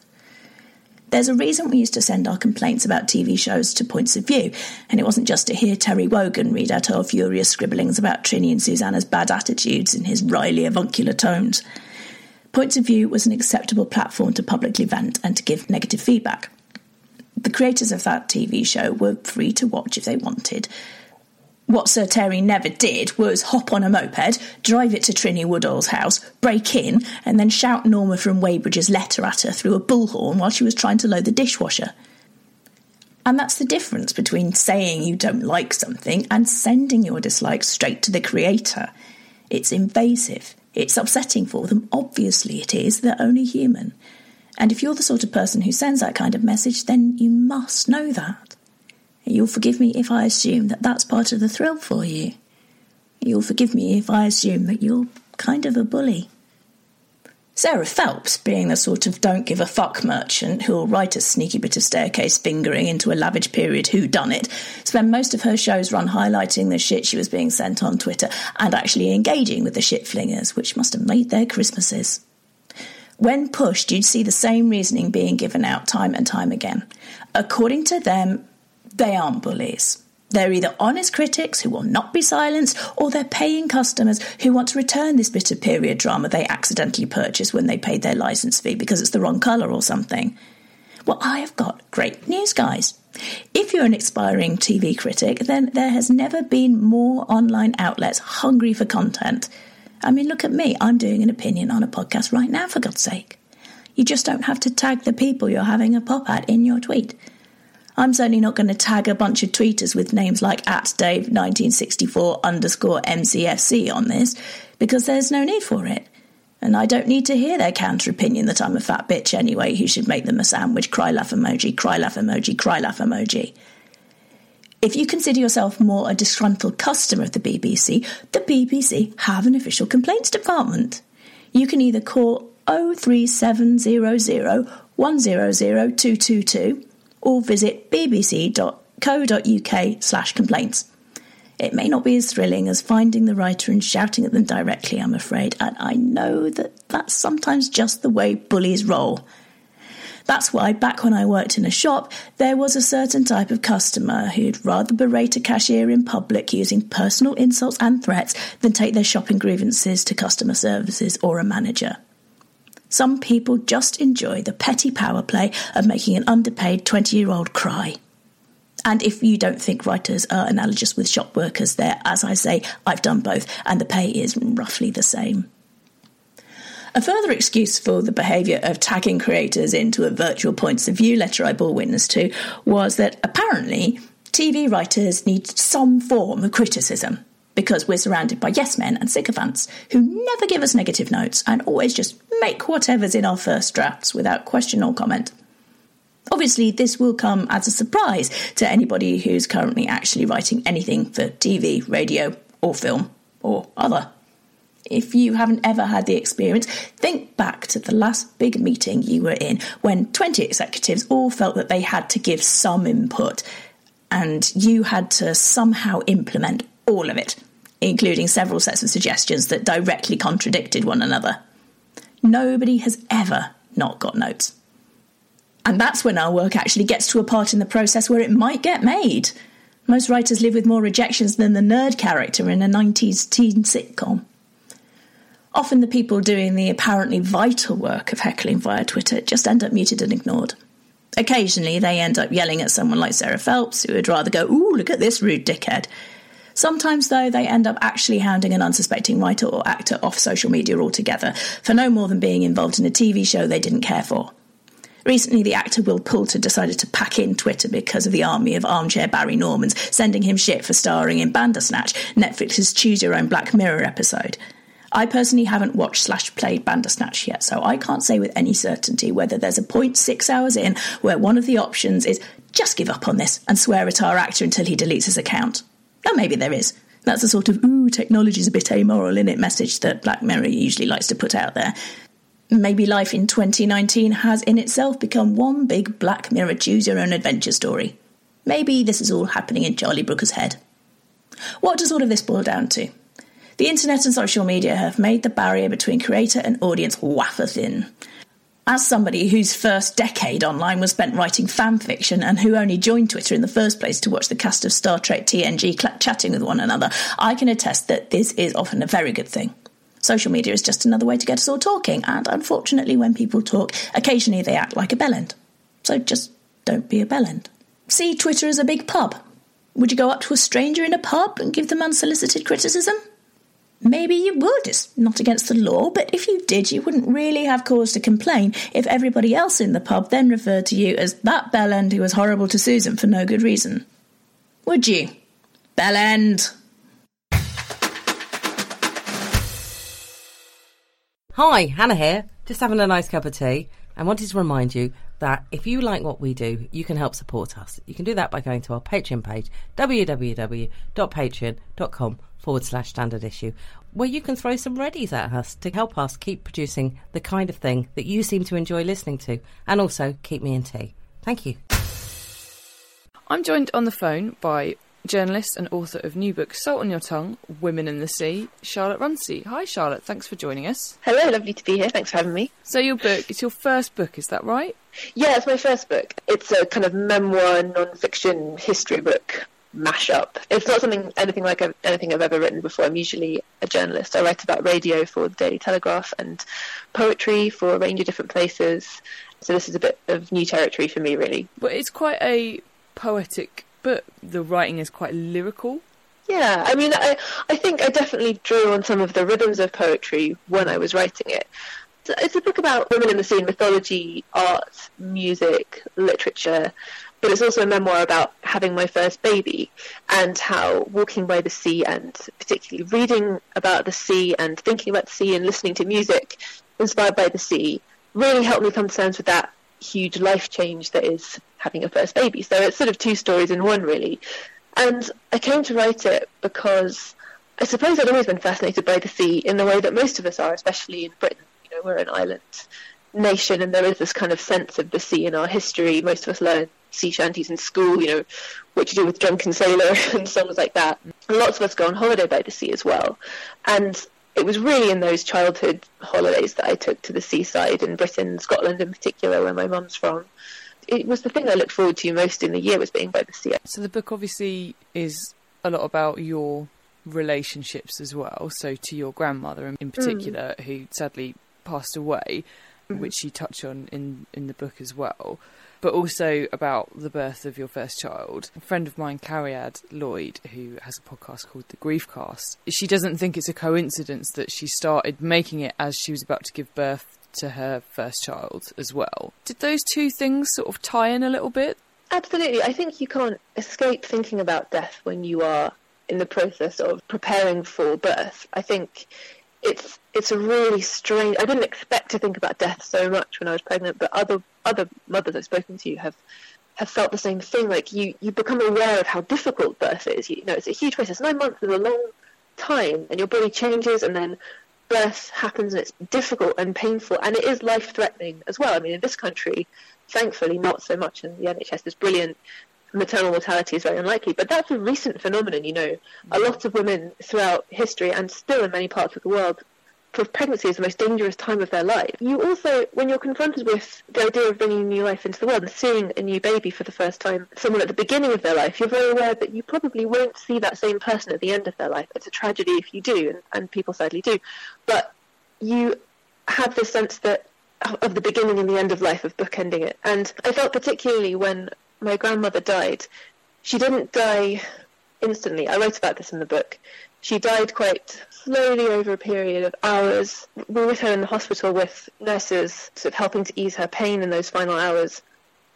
There's a reason we used to send our complaints about TV shows to Points of View, and it wasn't just to hear Terry Wogan read out our furious scribblings about Trinny and Susannah's bad attitudes in his wryly avuncular tones. Points of View was an acceptable platform to publicly vent and to give negative feedback. The creators of that TV show were free to watch if they wanted. What Sir Terry never did was hop on a moped, drive it to Trinny Woodall's house, break in, and then shout Norma from Weybridge's letter at her through a bullhorn while she was trying to load the dishwasher. And that's the difference between saying you don't like something and sending your dislike straight to the creator. It's invasive. It's upsetting for them. Obviously, it is. They're only human. And if you're the sort of person who sends that kind of message, then you must know that. You'll forgive me if I assume that that's part of the thrill for you. You'll forgive me if I assume that you're kind of a bully. Sarah Phelps, being the sort of don't give a fuck merchant who'll write a sneaky bit of staircase fingering into a lavish period who done it, spent most of her shows run highlighting the shit she was being sent on Twitter and actually engaging with the shit flingers, which must have made their Christmases. When pushed, you'd see the same reasoning being given out time and time again. According to them, they aren't bullies. They're either honest critics who will not be silenced, or they're paying customers who want to return this bit of period drama they accidentally purchased when they paid their license fee because it's the wrong colour or something. Well, I have got great news, guys. If you're an aspiring TV critic, then there has never been more online outlets hungry for content. I mean, look at me. I'm doing an opinion on a podcast right now, for God's sake. You just don't have to tag the people you're having a pop at in your tweet. I'm certainly not going to tag a bunch of tweeters with names like at Dave1964 underscore MCFC on this because there's no need for it. And I don't need to hear their counter opinion that I'm a fat bitch anyway who should make them a sandwich, cry laugh emoji, cry laugh emoji, cry laugh emoji. If you consider yourself more a disgruntled customer of the BBC, the BBC have an official complaints department. You can either call 03700 100222 or visit bbc.co.uk slash complaints. It may not be as thrilling as finding the writer and shouting at them directly, I'm afraid, and I know that that's sometimes just the way bullies roll. That's why, back when I worked in a shop, there was a certain type of customer who'd rather berate a cashier in public using personal insults and threats than take their shopping grievances to customer services or a manager. Some people just enjoy the petty power play of making an underpaid 20 year old cry. And if you don't think writers are analogous with shop workers, there, as I say, I've done both, and the pay is roughly the same. A further excuse for the behaviour of tagging creators into a virtual points of view letter I bore witness to was that apparently TV writers need some form of criticism because we're surrounded by yes men and sycophants who never give us negative notes and always just make whatever's in our first drafts without question or comment. Obviously, this will come as a surprise to anybody who's currently actually writing anything for TV, radio, or film, or other. If you haven't ever had the experience, think back to the last big meeting you were in when 20 executives all felt that they had to give some input and you had to somehow implement all of it, including several sets of suggestions that directly contradicted one another. Nobody has ever not got notes. And that's when our work actually gets to a part in the process where it might get made. Most writers live with more rejections than the nerd character in a 90s teen sitcom. Often the people doing the apparently vital work of heckling via Twitter just end up muted and ignored. Occasionally they end up yelling at someone like Sarah Phelps, who would rather go, Ooh, look at this rude dickhead, Sometimes, though, they end up actually hounding an unsuspecting writer or actor off social media altogether for no more than being involved in a TV show they didn't care for. Recently, the actor Will Poulter decided to pack in Twitter because of the army of armchair Barry Normans sending him shit for starring in Bandersnatch, Netflix's Choose Your Own Black Mirror episode. I personally haven't watched slash played Bandersnatch yet, so I can't say with any certainty whether there's a point six hours in where one of the options is just give up on this and swear at our actor until he deletes his account. Now, maybe there is. That's the sort of, ooh, technology's a bit amoral in it message that Black Mirror usually likes to put out there. Maybe life in 2019 has in itself become one big Black Mirror choose your own adventure story. Maybe this is all happening in Charlie Brooker's head. What does all of this boil down to? The internet and social media have made the barrier between creator and audience wafer thin. As somebody whose first decade online was spent writing fan fiction and who only joined Twitter in the first place to watch the cast of Star Trek TNG cl- chatting with one another, I can attest that this is often a very good thing. Social media is just another way to get us all talking, and unfortunately, when people talk, occasionally they act like a bellend. So just don't be a bellend. See Twitter as a big pub. Would you go up to a stranger in a pub and give them unsolicited criticism? Maybe you would. It's not against the law, but if you did, you wouldn't really have cause to complain if everybody else in the pub then referred to you as that bellend who was horrible to Susan for no good reason. Would you? Bellend!
Hi, Hannah here. Just having a nice cup of tea and wanted to remind you that if you like what we do, you can help support us. You can do that by going to our Patreon page, www.patreon.com forward slash standard issue, where you can throw some readies at us to help us keep producing the kind of thing that you seem to enjoy listening to and also keep me in tea. Thank you.
I'm joined on the phone by journalist and author of new book Salt on Your Tongue, Women and the Sea, Charlotte Runcie. Hi, Charlotte. Thanks for joining us.
Hello, lovely to be here. Thanks for having me.
So, your book, it's your first book, is that right?
Yeah, it's my first book. It's a kind of memoir, non-fiction history book mashup. It's not something anything like I've, anything I've ever written before. I'm usually a journalist. I write about radio for the Daily Telegraph and poetry for a range of different places. So this is a bit of new territory for me, really.
But it's quite a poetic book. The writing is quite lyrical.
Yeah, I mean, I I think I definitely drew on some of the rhythms of poetry when I was writing it. It's a book about women in the sea, mythology, art, music, literature, but it's also a memoir about having my first baby and how walking by the sea and particularly reading about the sea and thinking about the sea and listening to music inspired by the sea really helped me come to terms with that huge life change that is having a first baby. So it's sort of two stories in one, really. And I came to write it because I suppose I'd always been fascinated by the sea in the way that most of us are, especially in Britain. You know, we're an island nation, and there is this kind of sense of the sea in our history. Most of us learn sea shanties in school, you know, what to do with drunken sailor and songs like that. And lots of us go on holiday by the sea as well. And it was really in those childhood holidays that I took to the seaside in Britain, Scotland in particular, where my mum's from. It was the thing I looked forward to most in the year was being by the sea.
So, the book obviously is a lot about your relationships as well. So, to your grandmother in, in particular, who sadly passed away, mm-hmm. which you touch on in, in the book as well. But also about the birth of your first child. A friend of mine, Cariad Lloyd, who has a podcast called The Grief Cast, she doesn't think it's a coincidence that she started making it as she was about to give birth to her first child as well. Did those two things sort of tie in a little bit?
Absolutely. I think you can't escape thinking about death when you are in the process of preparing for birth. I think it's it's a really strange. I didn't expect to think about death so much when I was pregnant, but other other mothers I've spoken to have have felt the same thing. Like you you become aware of how difficult birth is. You, know, it's a huge process. Nine months is a long time, and your body changes, and then birth happens, and it's difficult and painful, and it is life threatening as well. I mean, in this country, thankfully, not so much, and the NHS is brilliant maternal mortality is very unlikely. But that's a recent phenomenon, you know. A lot of women throughout history and still in many parts of the world, pregnancy is the most dangerous time of their life. You also, when you're confronted with the idea of bringing a new life into the world and seeing a new baby for the first time, someone at the beginning of their life, you're very aware that you probably won't see that same person at the end of their life. It's a tragedy if you do, and, and people sadly do. But you have this sense that of the beginning and the end of life, of bookending it. And I felt particularly when my grandmother died, she didn't die instantly. I wrote about this in the book. She died quite slowly over a period of hours. We were with her in the hospital with nurses sort of helping to ease her pain in those final hours.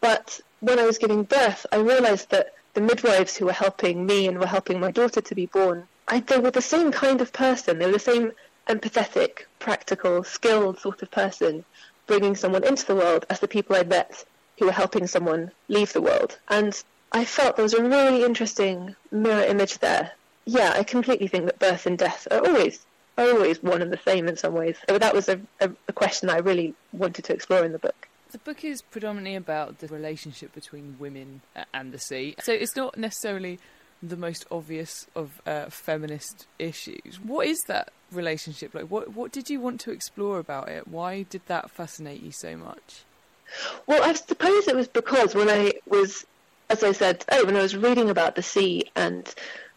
But when I was giving birth, I realized that the midwives who were helping me and were helping my daughter to be born, I, they were the same kind of person. They were the same empathetic, practical, skilled sort of person bringing someone into the world as the people I'd met who were helping someone leave the world. And I felt there was a really interesting mirror image there. Yeah, I completely think that birth and death are always are always one and the same in some ways. So that was a, a, a question I really wanted to explore in the book.
The book is predominantly about the relationship between women and the sea. So it's not necessarily the most obvious of uh, feminist issues. What is that relationship like? What what did you want to explore about it? Why did that fascinate you so much?
Well, I suppose it was because when I was, as I said, oh, when I was reading about the sea and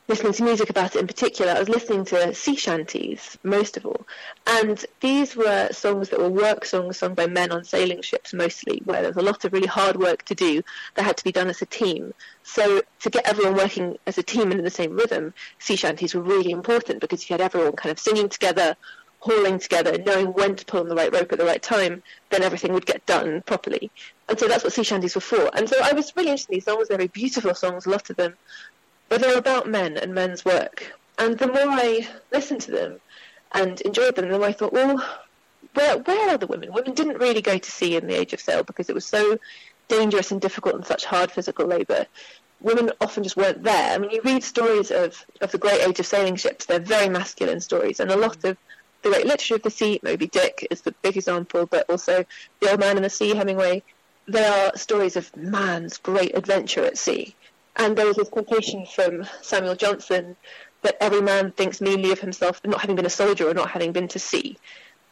listening to music about it in particular, I was listening to sea shanties most of all. And these were songs that were work songs sung by men on sailing ships mostly, where there was a lot of really hard work to do that had to be done as a team. So to get everyone working as a team and in the same rhythm, sea shanties were really important because you had everyone kind of singing together, hauling together, knowing when to pull on the right rope at the right time, then everything would get done properly. And so that's what sea shanties were for. And so I was really interested in these songs. They're very beautiful songs, a lot of them. But they're about men and men's work. And the more I listened to them and enjoyed them, the more I thought, well, where, where are the women? Women didn't really go to sea in the age of sail because it was so dangerous and difficult and such hard physical labour. Women often just weren't there. I mean, you read stories of, of the great age of sailing ships, they're very masculine stories, and a lot of the great literature of the sea, Moby Dick is the big example, but also The Old Man and the Sea, Hemingway, they are stories of man's great adventure at sea. And there was this quotation from Samuel Johnson that every man thinks meanly of himself not having been a soldier or not having been to sea.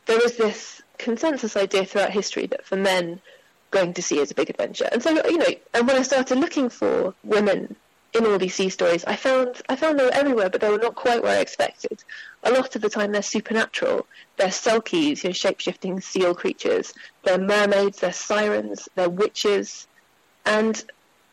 There was this consensus idea throughout history that for men, going to sea is a big adventure. And so, you know, and when I started looking for women in all these sea stories, I found I found they were everywhere, but they were not quite where I expected. A lot of the time, they're supernatural. They're selkies, you know, shape-shifting seal creatures. They're mermaids. They're sirens. They're witches. And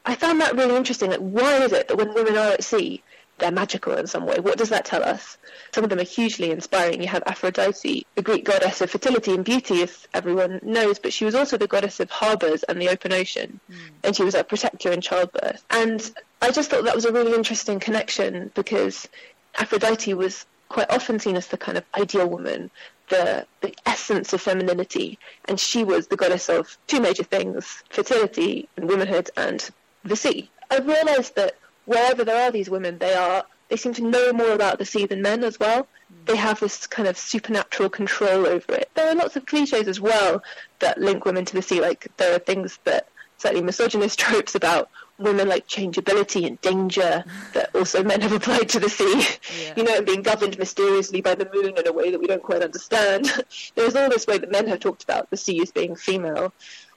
I found that really interesting. Like, why is it that when women are at sea, they're magical in some way? What does that tell us? Some of them are hugely inspiring. You have Aphrodite, the Greek goddess of fertility and beauty, if everyone knows, but she was also the goddess of harbours and the open ocean, mm. and she was a protector in childbirth. And I just thought that was a really interesting connection because Aphrodite was quite often seen as the kind of ideal woman, the, the essence of femininity, and she was the goddess of two major things fertility and womanhood and the sea. I've realised that wherever there are these women, they are they seem to know more about the sea than men as well. Mm. They have this kind of supernatural control over it. There are lots of cliches as well that link women to the sea. Like there are things that slightly misogynist tropes about women like changeability and danger that also men have applied to the sea. Yeah. You know, being governed mysteriously by the moon in a way that we don't quite understand. There's all this way that men have talked about the sea as being female,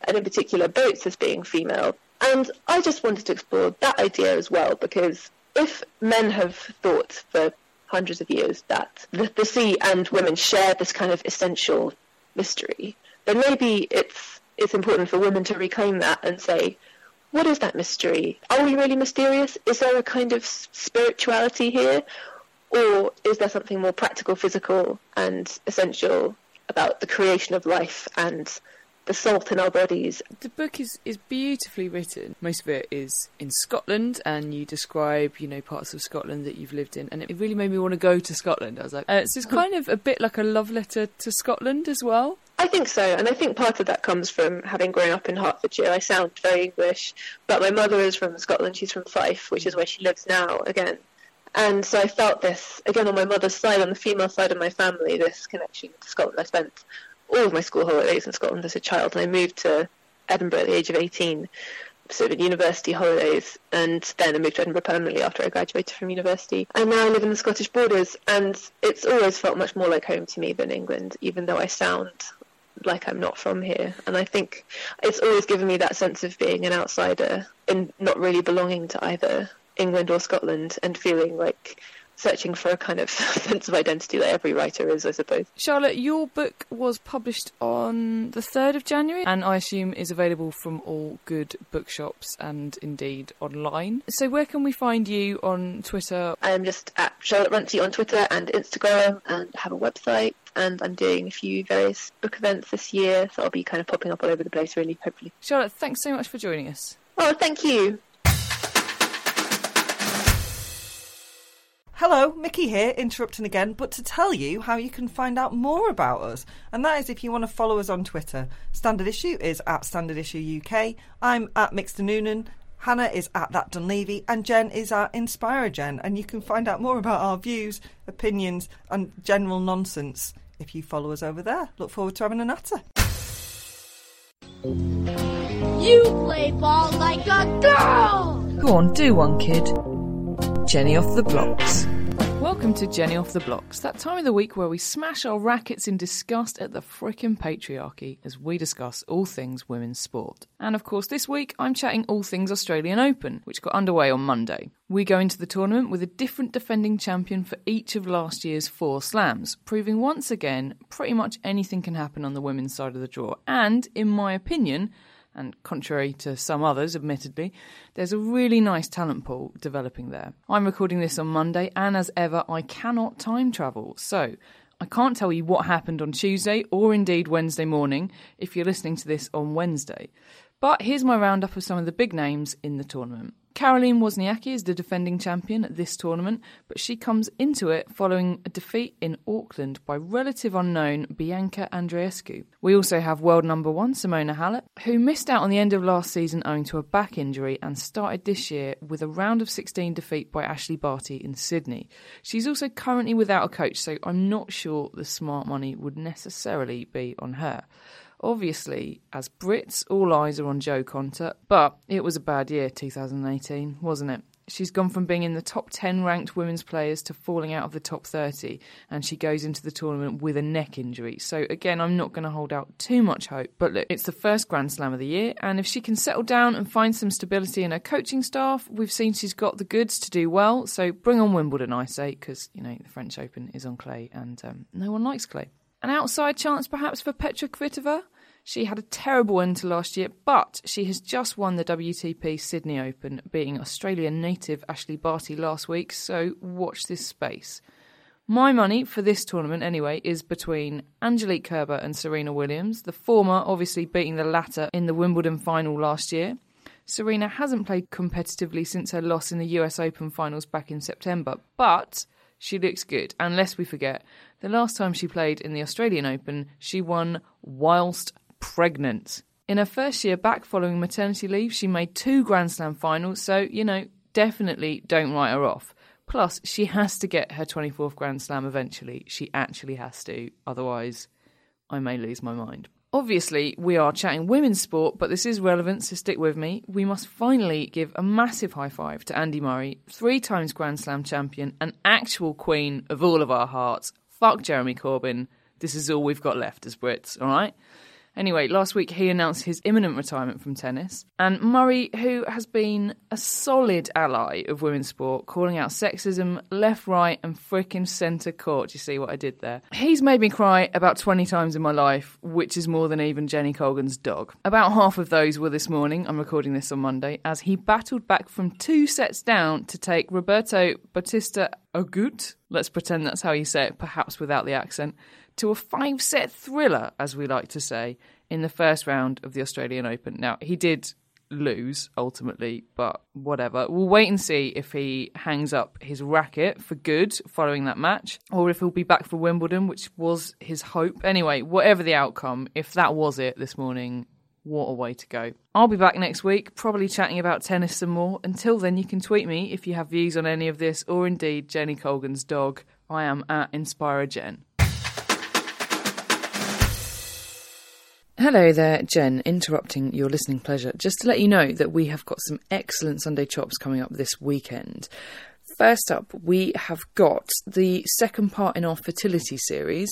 and in particular boats as being female. And I just wanted to explore that idea as well, because if men have thought for hundreds of years that the, the sea and women share this kind of essential mystery, then maybe it's it's important for women to reclaim that and say, what is that mystery? Are we really mysterious? Is there a kind of spirituality here? Or is there something more practical, physical, and essential about the creation of life and the salt in our bodies.
The book is, is beautifully written. Most of it is in Scotland, and you describe, you know, parts of Scotland that you've lived in, and it really made me want to go to Scotland. I was like, uh, so it's kind of a bit like a love letter to Scotland as well.
I think so, and I think part of that comes from having grown up in Hertfordshire. I sound very English, but my mother is from Scotland. She's from Fife, which is where she lives now again. And so I felt this, again, on my mother's side, on the female side of my family, this connection to Scotland. I spent all of my school holidays in Scotland as a child, and I moved to Edinburgh at the age of 18, sort of university holidays, and then I moved to Edinburgh permanently after I graduated from university. And now I live in the Scottish borders, and it's always felt much more like home to me than England, even though I sound like I'm not from here. And I think it's always given me that sense of being an outsider and not really belonging to either England or Scotland and feeling like searching for a kind of sense of identity that every writer is, I suppose.
Charlotte, your book was published on the 3rd of January and I assume is available from all good bookshops and indeed online. So, where can we find you on Twitter?
I'm just at Charlotte Runcie on Twitter and Instagram and have a website. And I'm doing a few various book events this year, so I'll be kind of popping up all over the place, really, hopefully.
Charlotte, thanks so much for joining us.
Oh, thank you.
Hello, Mickey here, interrupting again, but to tell you how you can find out more about us. And that is if you want to follow us on Twitter. Standard Issue is at Standard Issue UK. I'm at Mixter Noonan. Hannah is at That Dunleavy. And Jen is at Inspire Jen. And you can find out more about our views, opinions, and general nonsense if you follow us over there. Look forward to having a natter.
You play ball like a girl!
Go on, do one, kid. Jenny off the blocks.
Welcome to Jenny Off the Blocks, that time of the week where we smash our rackets in disgust at the frickin' patriarchy as we discuss all things women's sport. And of course, this week I'm chatting all things Australian Open, which got underway on Monday. We go into the tournament with a different defending champion for each of last year's four slams, proving once again pretty much anything can happen on the women's side of the draw. And, in my opinion, and contrary to some others, admittedly, there's a really nice talent pool developing there. I'm recording this on Monday, and as ever, I cannot time travel, so I can't tell you what happened on Tuesday or indeed Wednesday morning if you're listening to this on Wednesday. But here's my roundup of some of the big names in the tournament. Caroline Wozniacki is the defending champion at this tournament, but she comes into it following a defeat in Auckland by relative unknown Bianca Andreescu. We also have world number one Simona Halep, who missed out on the end of last season owing to a back injury and started this year with a round of 16 defeat by Ashley Barty in Sydney. She's also currently without a coach, so I'm not sure the smart money would necessarily be on her. Obviously, as Brits, all eyes are on Jo Konta, but it was a bad year 2018, wasn't it? She's gone from being in the top 10 ranked women's players to falling out of the top 30, and she goes into the tournament with a neck injury. So, again, I'm not going to hold out too much hope. But look, it's the first Grand Slam of the year, and if she can settle down and find some stability in her coaching staff, we've seen she's got the goods to do well. So, bring on Wimbledon, I say, because, you know, the French Open is on clay, and um, no one likes clay. An outside chance perhaps for Petra Kvitova? She had a terrible end to last year, but she has just won the WTP Sydney Open, beating Australian native Ashley Barty last week, so watch this space. My money for this tournament, anyway, is between Angelique Kerber and Serena Williams, the former obviously beating the latter in the Wimbledon final last year. Serena hasn't played competitively since her loss in the US Open finals back in September, but she looks good. And lest we forget, the last time she played in the Australian Open, she won whilst pregnant. In her first year back following maternity leave, she made two Grand Slam finals, so, you know, definitely don't write her off. Plus, she has to get her 24th Grand Slam eventually. She actually has to, otherwise, I may lose my mind. Obviously, we are chatting women's sport, but this is relevant, so stick with me. We must finally give a massive high five to Andy Murray, three times Grand Slam champion, an actual queen of all of our hearts. Fuck Jeremy Corbyn. This is all we've got left as Brits, all right? Anyway, last week he announced his imminent retirement from tennis. And Murray, who has been a solid ally of women's sport, calling out sexism left, right, and frickin' centre court. You see what I did there? He's made me cry about 20 times in my life, which is more than even Jenny Colgan's dog. About half of those were this morning. I'm recording this on Monday, as he battled back from two sets down to take Roberto Bautista Agut. Let's pretend that's how you say it, perhaps without the accent to a five set thriller, as we like to say, in the first round of the Australian Open. Now, he did lose ultimately, but whatever. We'll wait and see if he hangs up his racket for good following that match, or if he'll be back for Wimbledon, which was his hope. Anyway, whatever the outcome, if that was it this morning, what a way to go. I'll be back next week, probably chatting about tennis some more. Until then, you can tweet me if you have views on any of this, or indeed Jenny Colgan's dog. I am at InspireJen. Hello there, Jen, interrupting your listening pleasure. Just to let you know that we have got some excellent Sunday chops coming up this weekend. First up, we have got the second part in our fertility series.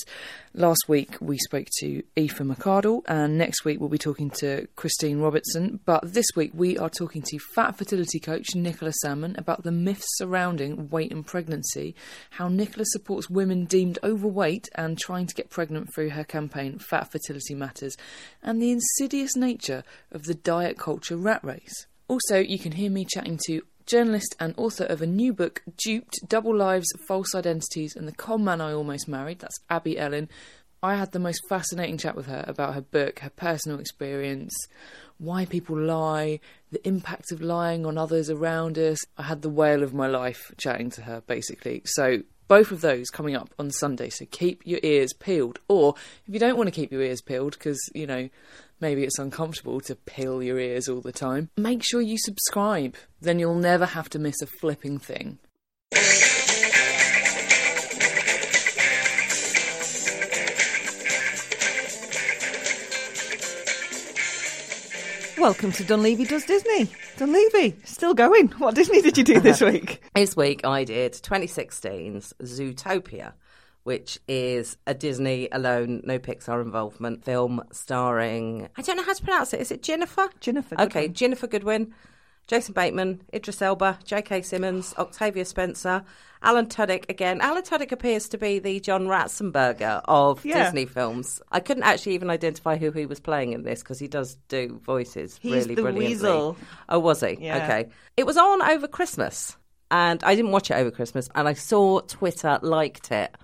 Last week we spoke to Aoife McArdle, and next week we'll be talking to Christine Robertson. But this week we are talking to fat fertility coach Nicola Salmon about the myths surrounding weight and pregnancy, how Nicola supports women deemed overweight and trying to get pregnant through her campaign Fat Fertility Matters, and the insidious nature of the diet culture rat race. Also, you can hear me chatting to journalist and author of a new book, Duped Double Lives, False Identities, and the Con Man I Almost Married. That's Abby Ellen. I had the most fascinating chat with her about her book, her personal experience, why people lie, the impact of lying on others around us. I had the whale of my life chatting to her, basically. So, both of those coming up on Sunday. So, keep your ears peeled. Or, if you don't want to keep your ears peeled, because, you know, maybe it's uncomfortable to peel your ears all the time, make sure you subscribe. Then you'll never have to miss a flipping thing.
welcome to Dunleavy Does Disney. Dunleavy, still going. What Disney did you do this week?
This week I did 2016's Zootopia, which is a Disney alone, no Pixar involvement film starring, I don't know how to pronounce it. Is it Jennifer?
Jennifer
Okay, Jennifer Goodwin, Jason Bateman, Idris Elba, J.K. Simmons, Octavia Spencer, Alan Tudyk again. Alan Tudyk appears to be the John Ratzenberger of
Yeah.
Disney films. I couldn't actually even identify who he was playing in this because he does do voices
He's
really
the
brilliantly.
weasel.
Oh, was he?
Yeah.
Okay. It was on over Christmas, and I didn't watch it over Christmas, and I saw Twitter liked it.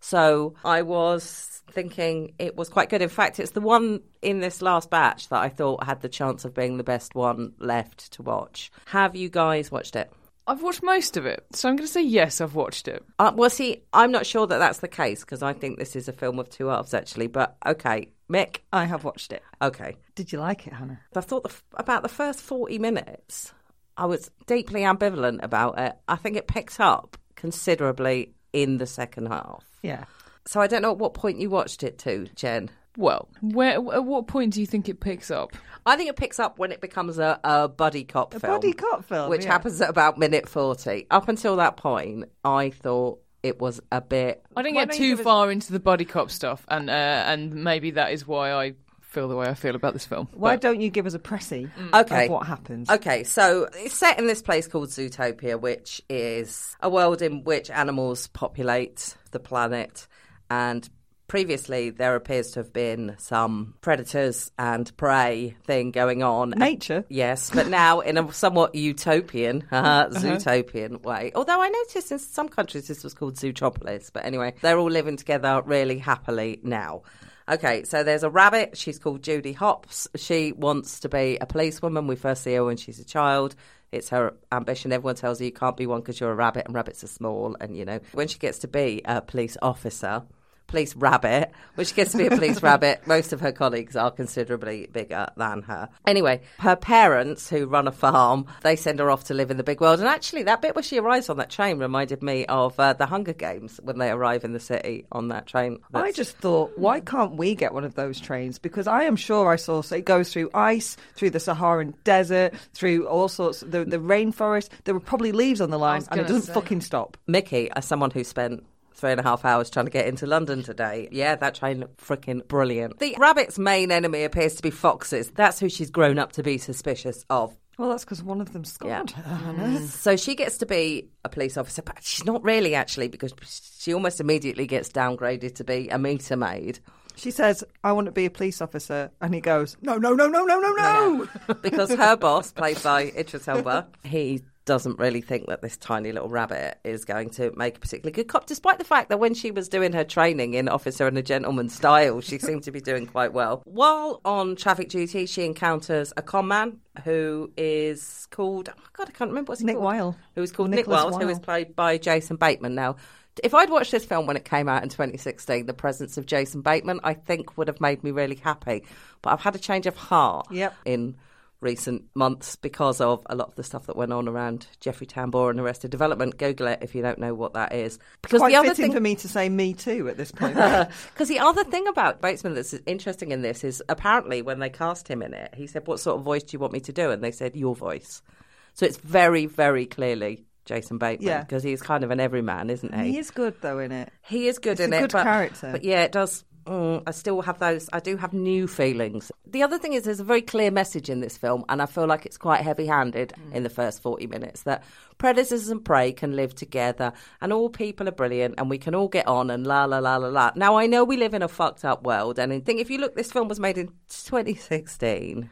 So I was thinking it was quite good. In fact, it's the one in this last batch that I thought had the chance of being the best one left to watch. Have you guys watched it?
I've watched most of it, so I'm going to say yes, I've watched it.
Uh, well, see, I'm not sure that that's the case because I think this is a film of two halves, actually. But okay, Mick,
I have watched it.
okay.
Did you like it, Hannah?
I thought the, f- about the first 40 minutes, I was deeply ambivalent about it. I think it picked up considerably in the second half.
Yeah.
So I don't know at what point you watched it to, Jen.
Well, where at what point do you think it picks up?
I think it picks up when it becomes a, a buddy cop film.
A
film.
buddy cop film,
Which
yeah.
happens at about minute 40. Up until that point, I thought it was a bit.
I didn't
Why
get
don't
too
give us-
far into the buddy cop stuff, and uh, and maybe that is why I feel the way I feel about this film.
Why
But-
don't you give us a pressy
Okay.
of what happens?
Okay, so it's set in this place called Zootopia, which is a world in which animals populate the planet. And previously, there appears to have been some predators and prey thing going on.
Nature.
Yes, but now in a somewhat utopian, uh, zootopian way. Although I noticed in some countries this was called Zootropolis. But anyway, they're all living together really happily now. Okay, so there's a rabbit. She's called Judy Hopps. She wants to be a policewoman. We first see her when she's a child. It's her ambition. Everyone tells her you can't be one because you're a rabbit, and rabbits are small. And you know, when she gets to be a police officer, police rabbit, which she gets to be a police rabbit, most of her colleagues are considerably bigger than her. Anyway, her parents, who run a farm, they send her off to live in the big world. And actually, that bit where she arrives on that train reminded me of uh, the Hunger Games when they arrive in the city on that train.
I just thought, why can't we get one of those trains? Because I am sure I saw so it goes through ice, through the Saharan desert, through all sorts the the rainforest. There were probably leaves on the line, and it doesn't
say.
fucking stop.
Mickey, as someone who spent three and a half hours trying to get into London today, yeah, that train looked freaking brilliant. The rabbit's main enemy appears to be foxes. That's who she's grown up to be suspicious of.
Well, that's because one of them
Yeah.
scored. Mm. her.
So she gets to be a police officer, but she's not really actually because she almost immediately gets downgraded to be a meter maid.
She says, "I want to be a police officer," and he goes, "No, no, no, no, no, no, no."
because her boss, played by Idris Elba, he doesn't really think that this tiny little rabbit is going to make a particularly good cop, despite the fact that when she was doing her training in officer and a gentleman style, she seemed to be doing quite well. While on traffic duty, she encounters a con man who is called, oh God, I can't remember what's
Nick
called.
Wilde.
Who is called
Nicholas
Nick Wilde, who is played by Jason Bateman. Now, if I'd watched this film when it came out in 2016, the presence of Jason Bateman, I think would have made me really happy. But I've had a change of heart
Yep.
in recent months because of a lot of the stuff that went on around Jeffrey Tambor and Arrested Development. Google it if you don't know what that is. Because
Quite
the other
fitting
thing
for me to say "me too" at this point.
because the other thing about Batesman that's interesting in this is apparently when they cast him in it, he said, "What sort of voice do you want me to do?" And they said, "Your voice." So it's very, very clearly Jason Bateman
Yeah.
because he's kind of an everyman, isn't he?
he is good though in it.
He is good
It's
in
a
it.
good
but,
character.
But yeah, it does. Mm, I still have those. I do have new feelings. The other thing is, there's a very clear message in this film, and I feel like it's quite heavy-handed
Mm.
in the first 40 minutes that predators and prey can live together, and all people are brilliant, and we can all get on, and la la la la la. Now I know we live in a fucked up world, and I think if you look, this film was made in 2016.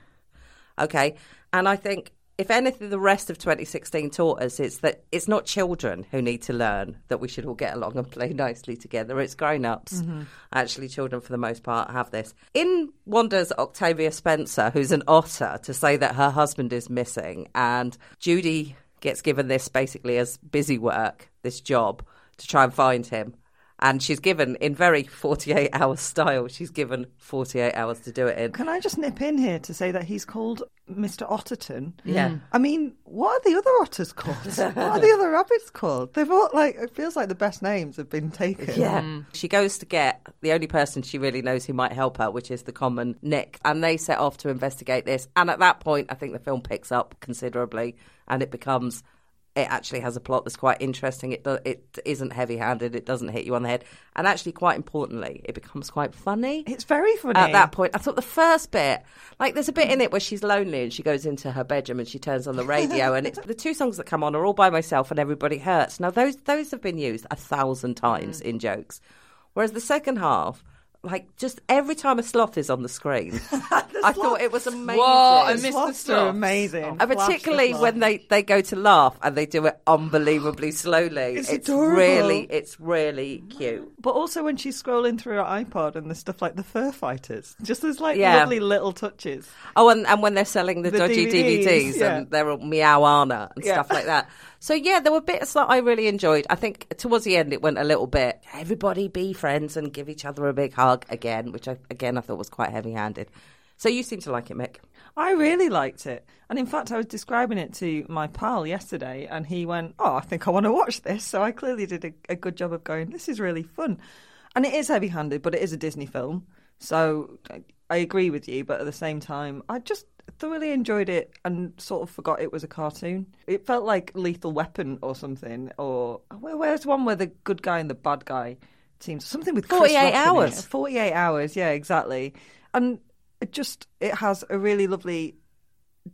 Okay, and I think if anything, the rest of 2016 taught us is that it's not children who need to learn that we should all get along and play nicely together. It's grown ups. Mm-hmm. Actually, children, for the most part, have this. In wanders Octavia Spencer, who's an otter, to say that her husband is missing, and Judy gets given this basically as busy work, this job, to try and find him. And she's given, in very 48 hour style, she's given 48 hours to do it in.
Can I just nip in here to say that he's called Mr. Otterton?
Yeah. Hmm.
I mean, what are the other otters called? what are the other rabbits called? They've all, like, it feels like the best names have been taken.
Yeah. Hmm. She goes to get the only person she really knows who might help her, which is the common Nick. And they set off to investigate this. And at that point, I think the film picks up considerably and it becomes. It actually has a plot that's quite interesting. It do, it isn't heavy-handed. It doesn't hit you on the head, and actually, quite importantly, it becomes quite funny.
It's very funny.
At that point, I thought the first bit, like, there's a bit in it where she's lonely and she goes into her bedroom and she turns on the radio, and it's the two songs that come on are all by myself and everybody hurts. Now, those those have been used a thousand times mm. in jokes, whereas the second half. Like just every time a sloth is on the screen, I thought it was amazing.
Whoa, I
The
missed the
sloths are
sloths.
amazing.
And
Flash the
particularly
sloth.
when they, they go to laugh and they do it unbelievably slowly.
It's adorable.
really it's really cute. Mm.
But also when she's scrolling through her iPod and there's stuff like the fur fighters, just those like
Yeah.
lovely little touches.
Oh, and, and when they're selling the,
The
dodgy
DVDs,
DVDs,
yeah.
and they're all Meowana and
Yeah.
stuff like that. So yeah, there were bits that I really enjoyed. I think towards the end it went a little bit. Everybody be friends and give each other a big hug again, which I, again I thought was quite heavy-handed. So you seem to like it, Mick.
I really liked it. And in fact, I was describing it to my pal yesterday, and he went, Oh, I think I want to watch this. So I clearly did a, a good job of going, This is really fun. And it is heavy handed, but it is a Disney film. So I, I agree with you, but at the same time, I just thoroughly enjoyed it and sort of forgot it was a cartoon. It felt like Lethal Weapon or something, or where, where's one where the good guy and the bad guy teams something with Chris
48
Rock in it.
hours.
48 hours, yeah, exactly. And it just it has a really lovely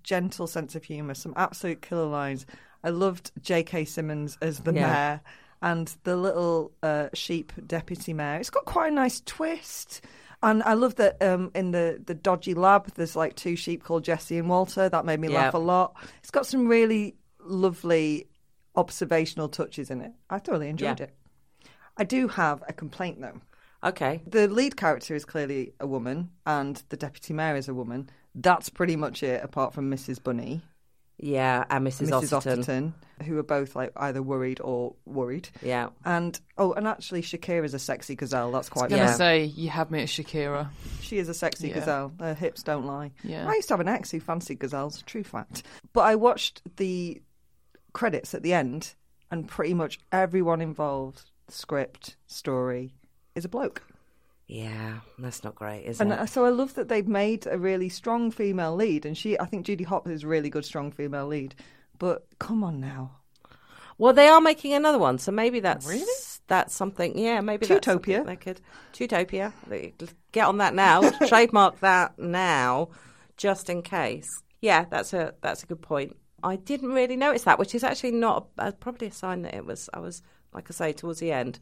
gentle sense of humour, some absolute killer lines. I loved J.K. Simmons as the
Yeah.
mayor and the little uh, sheep deputy mayor. It's got quite a nice twist. And I love that um, in the, the dodgy lab, there's like two sheep called Jesse and Walter. That made me
Yeah.
laugh a lot. It's got some really lovely observational touches in it. I thoroughly enjoyed
Yeah.
it. I do have a complaint though.
Okay.
The lead character is clearly a woman, and the deputy mayor is a woman. That's pretty much it, apart from Mrs. Bunny,
Yeah, and Mrs.
Mrs.
Otterton.
Otterton, who are both like either worried or worried.
Yeah.
And oh, and actually, Shakira's a sexy gazelle. That's quite.
gonna
Yeah.
say you had me at Shakira.
She is a sexy
Yeah.
gazelle. Her hips don't lie.
Yeah.
I used to have an ex who fancied gazelles. True fact. But I watched the credits at the end, and pretty much everyone involved, script, story, is a bloke.
Yeah, that's not great, is
And
it?
uh, so I love that they've made a really strong female lead, and she, I think Judy Hopps is a really good, strong female lead. But come on now,
Well, they are making another one, so maybe that's
Really?
that's something. Yeah, maybe that's
Tutopia.
They could Tutopia. Get on that now. Trademark that now, just in case. Yeah, that's a that's a good point. I didn't really notice that, which is actually not a, probably a sign that it was. I was like I say towards the end.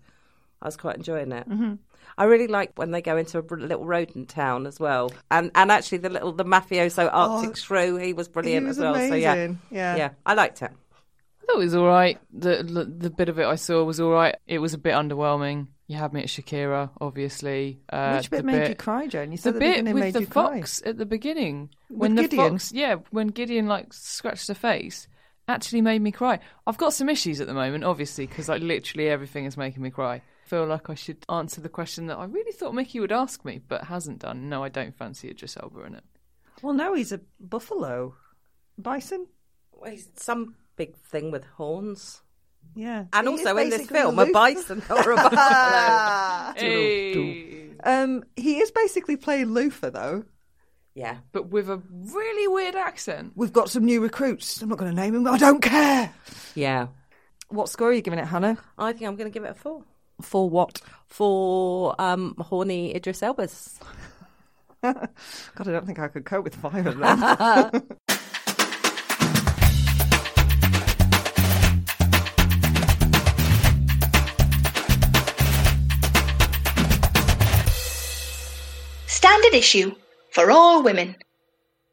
I was quite enjoying it. Mm-hmm. I really like when they go into a little rodent town as well, and and actually the little the mafioso Arctic shrew, he was brilliant
Oh, was
as well. So yeah.
Yeah.
yeah, I liked it.
I thought it was all right. The, the the bit of it I saw was all right. It was a bit underwhelming. You had me at Shakira, obviously. Uh,
which bit
the
made you cry, Joan? You
The
said the,
bit with
made
the
you cry.
fox at the beginning, when the
Gideon?
fox, yeah, when Gideon like scratched the face, actually made me cry. I've got some issues at the moment, obviously, because like literally everything is making me cry. Feel like I should answer the question that I really thought Mickey would ask me, but hasn't done. No, I don't fancy Idris Elba in it.
Well, no, he's a buffalo, bison.
Well, he's some big thing with horns.
Yeah,
And
He
also in this film, a
Luke.
bison or a buffalo.
Hey.
Um, he is basically playing Luther, though.
yeah.
But with a really weird accent.
We've got some new recruits. I'm not going to name him. I don't care.
Yeah.
What score are you giving it, Hannah?
I think I'm going to give it a four.
For what?
For um, horny Idris Elba's.
God, I don't think I could cope with five of them.
Standard issue for all women.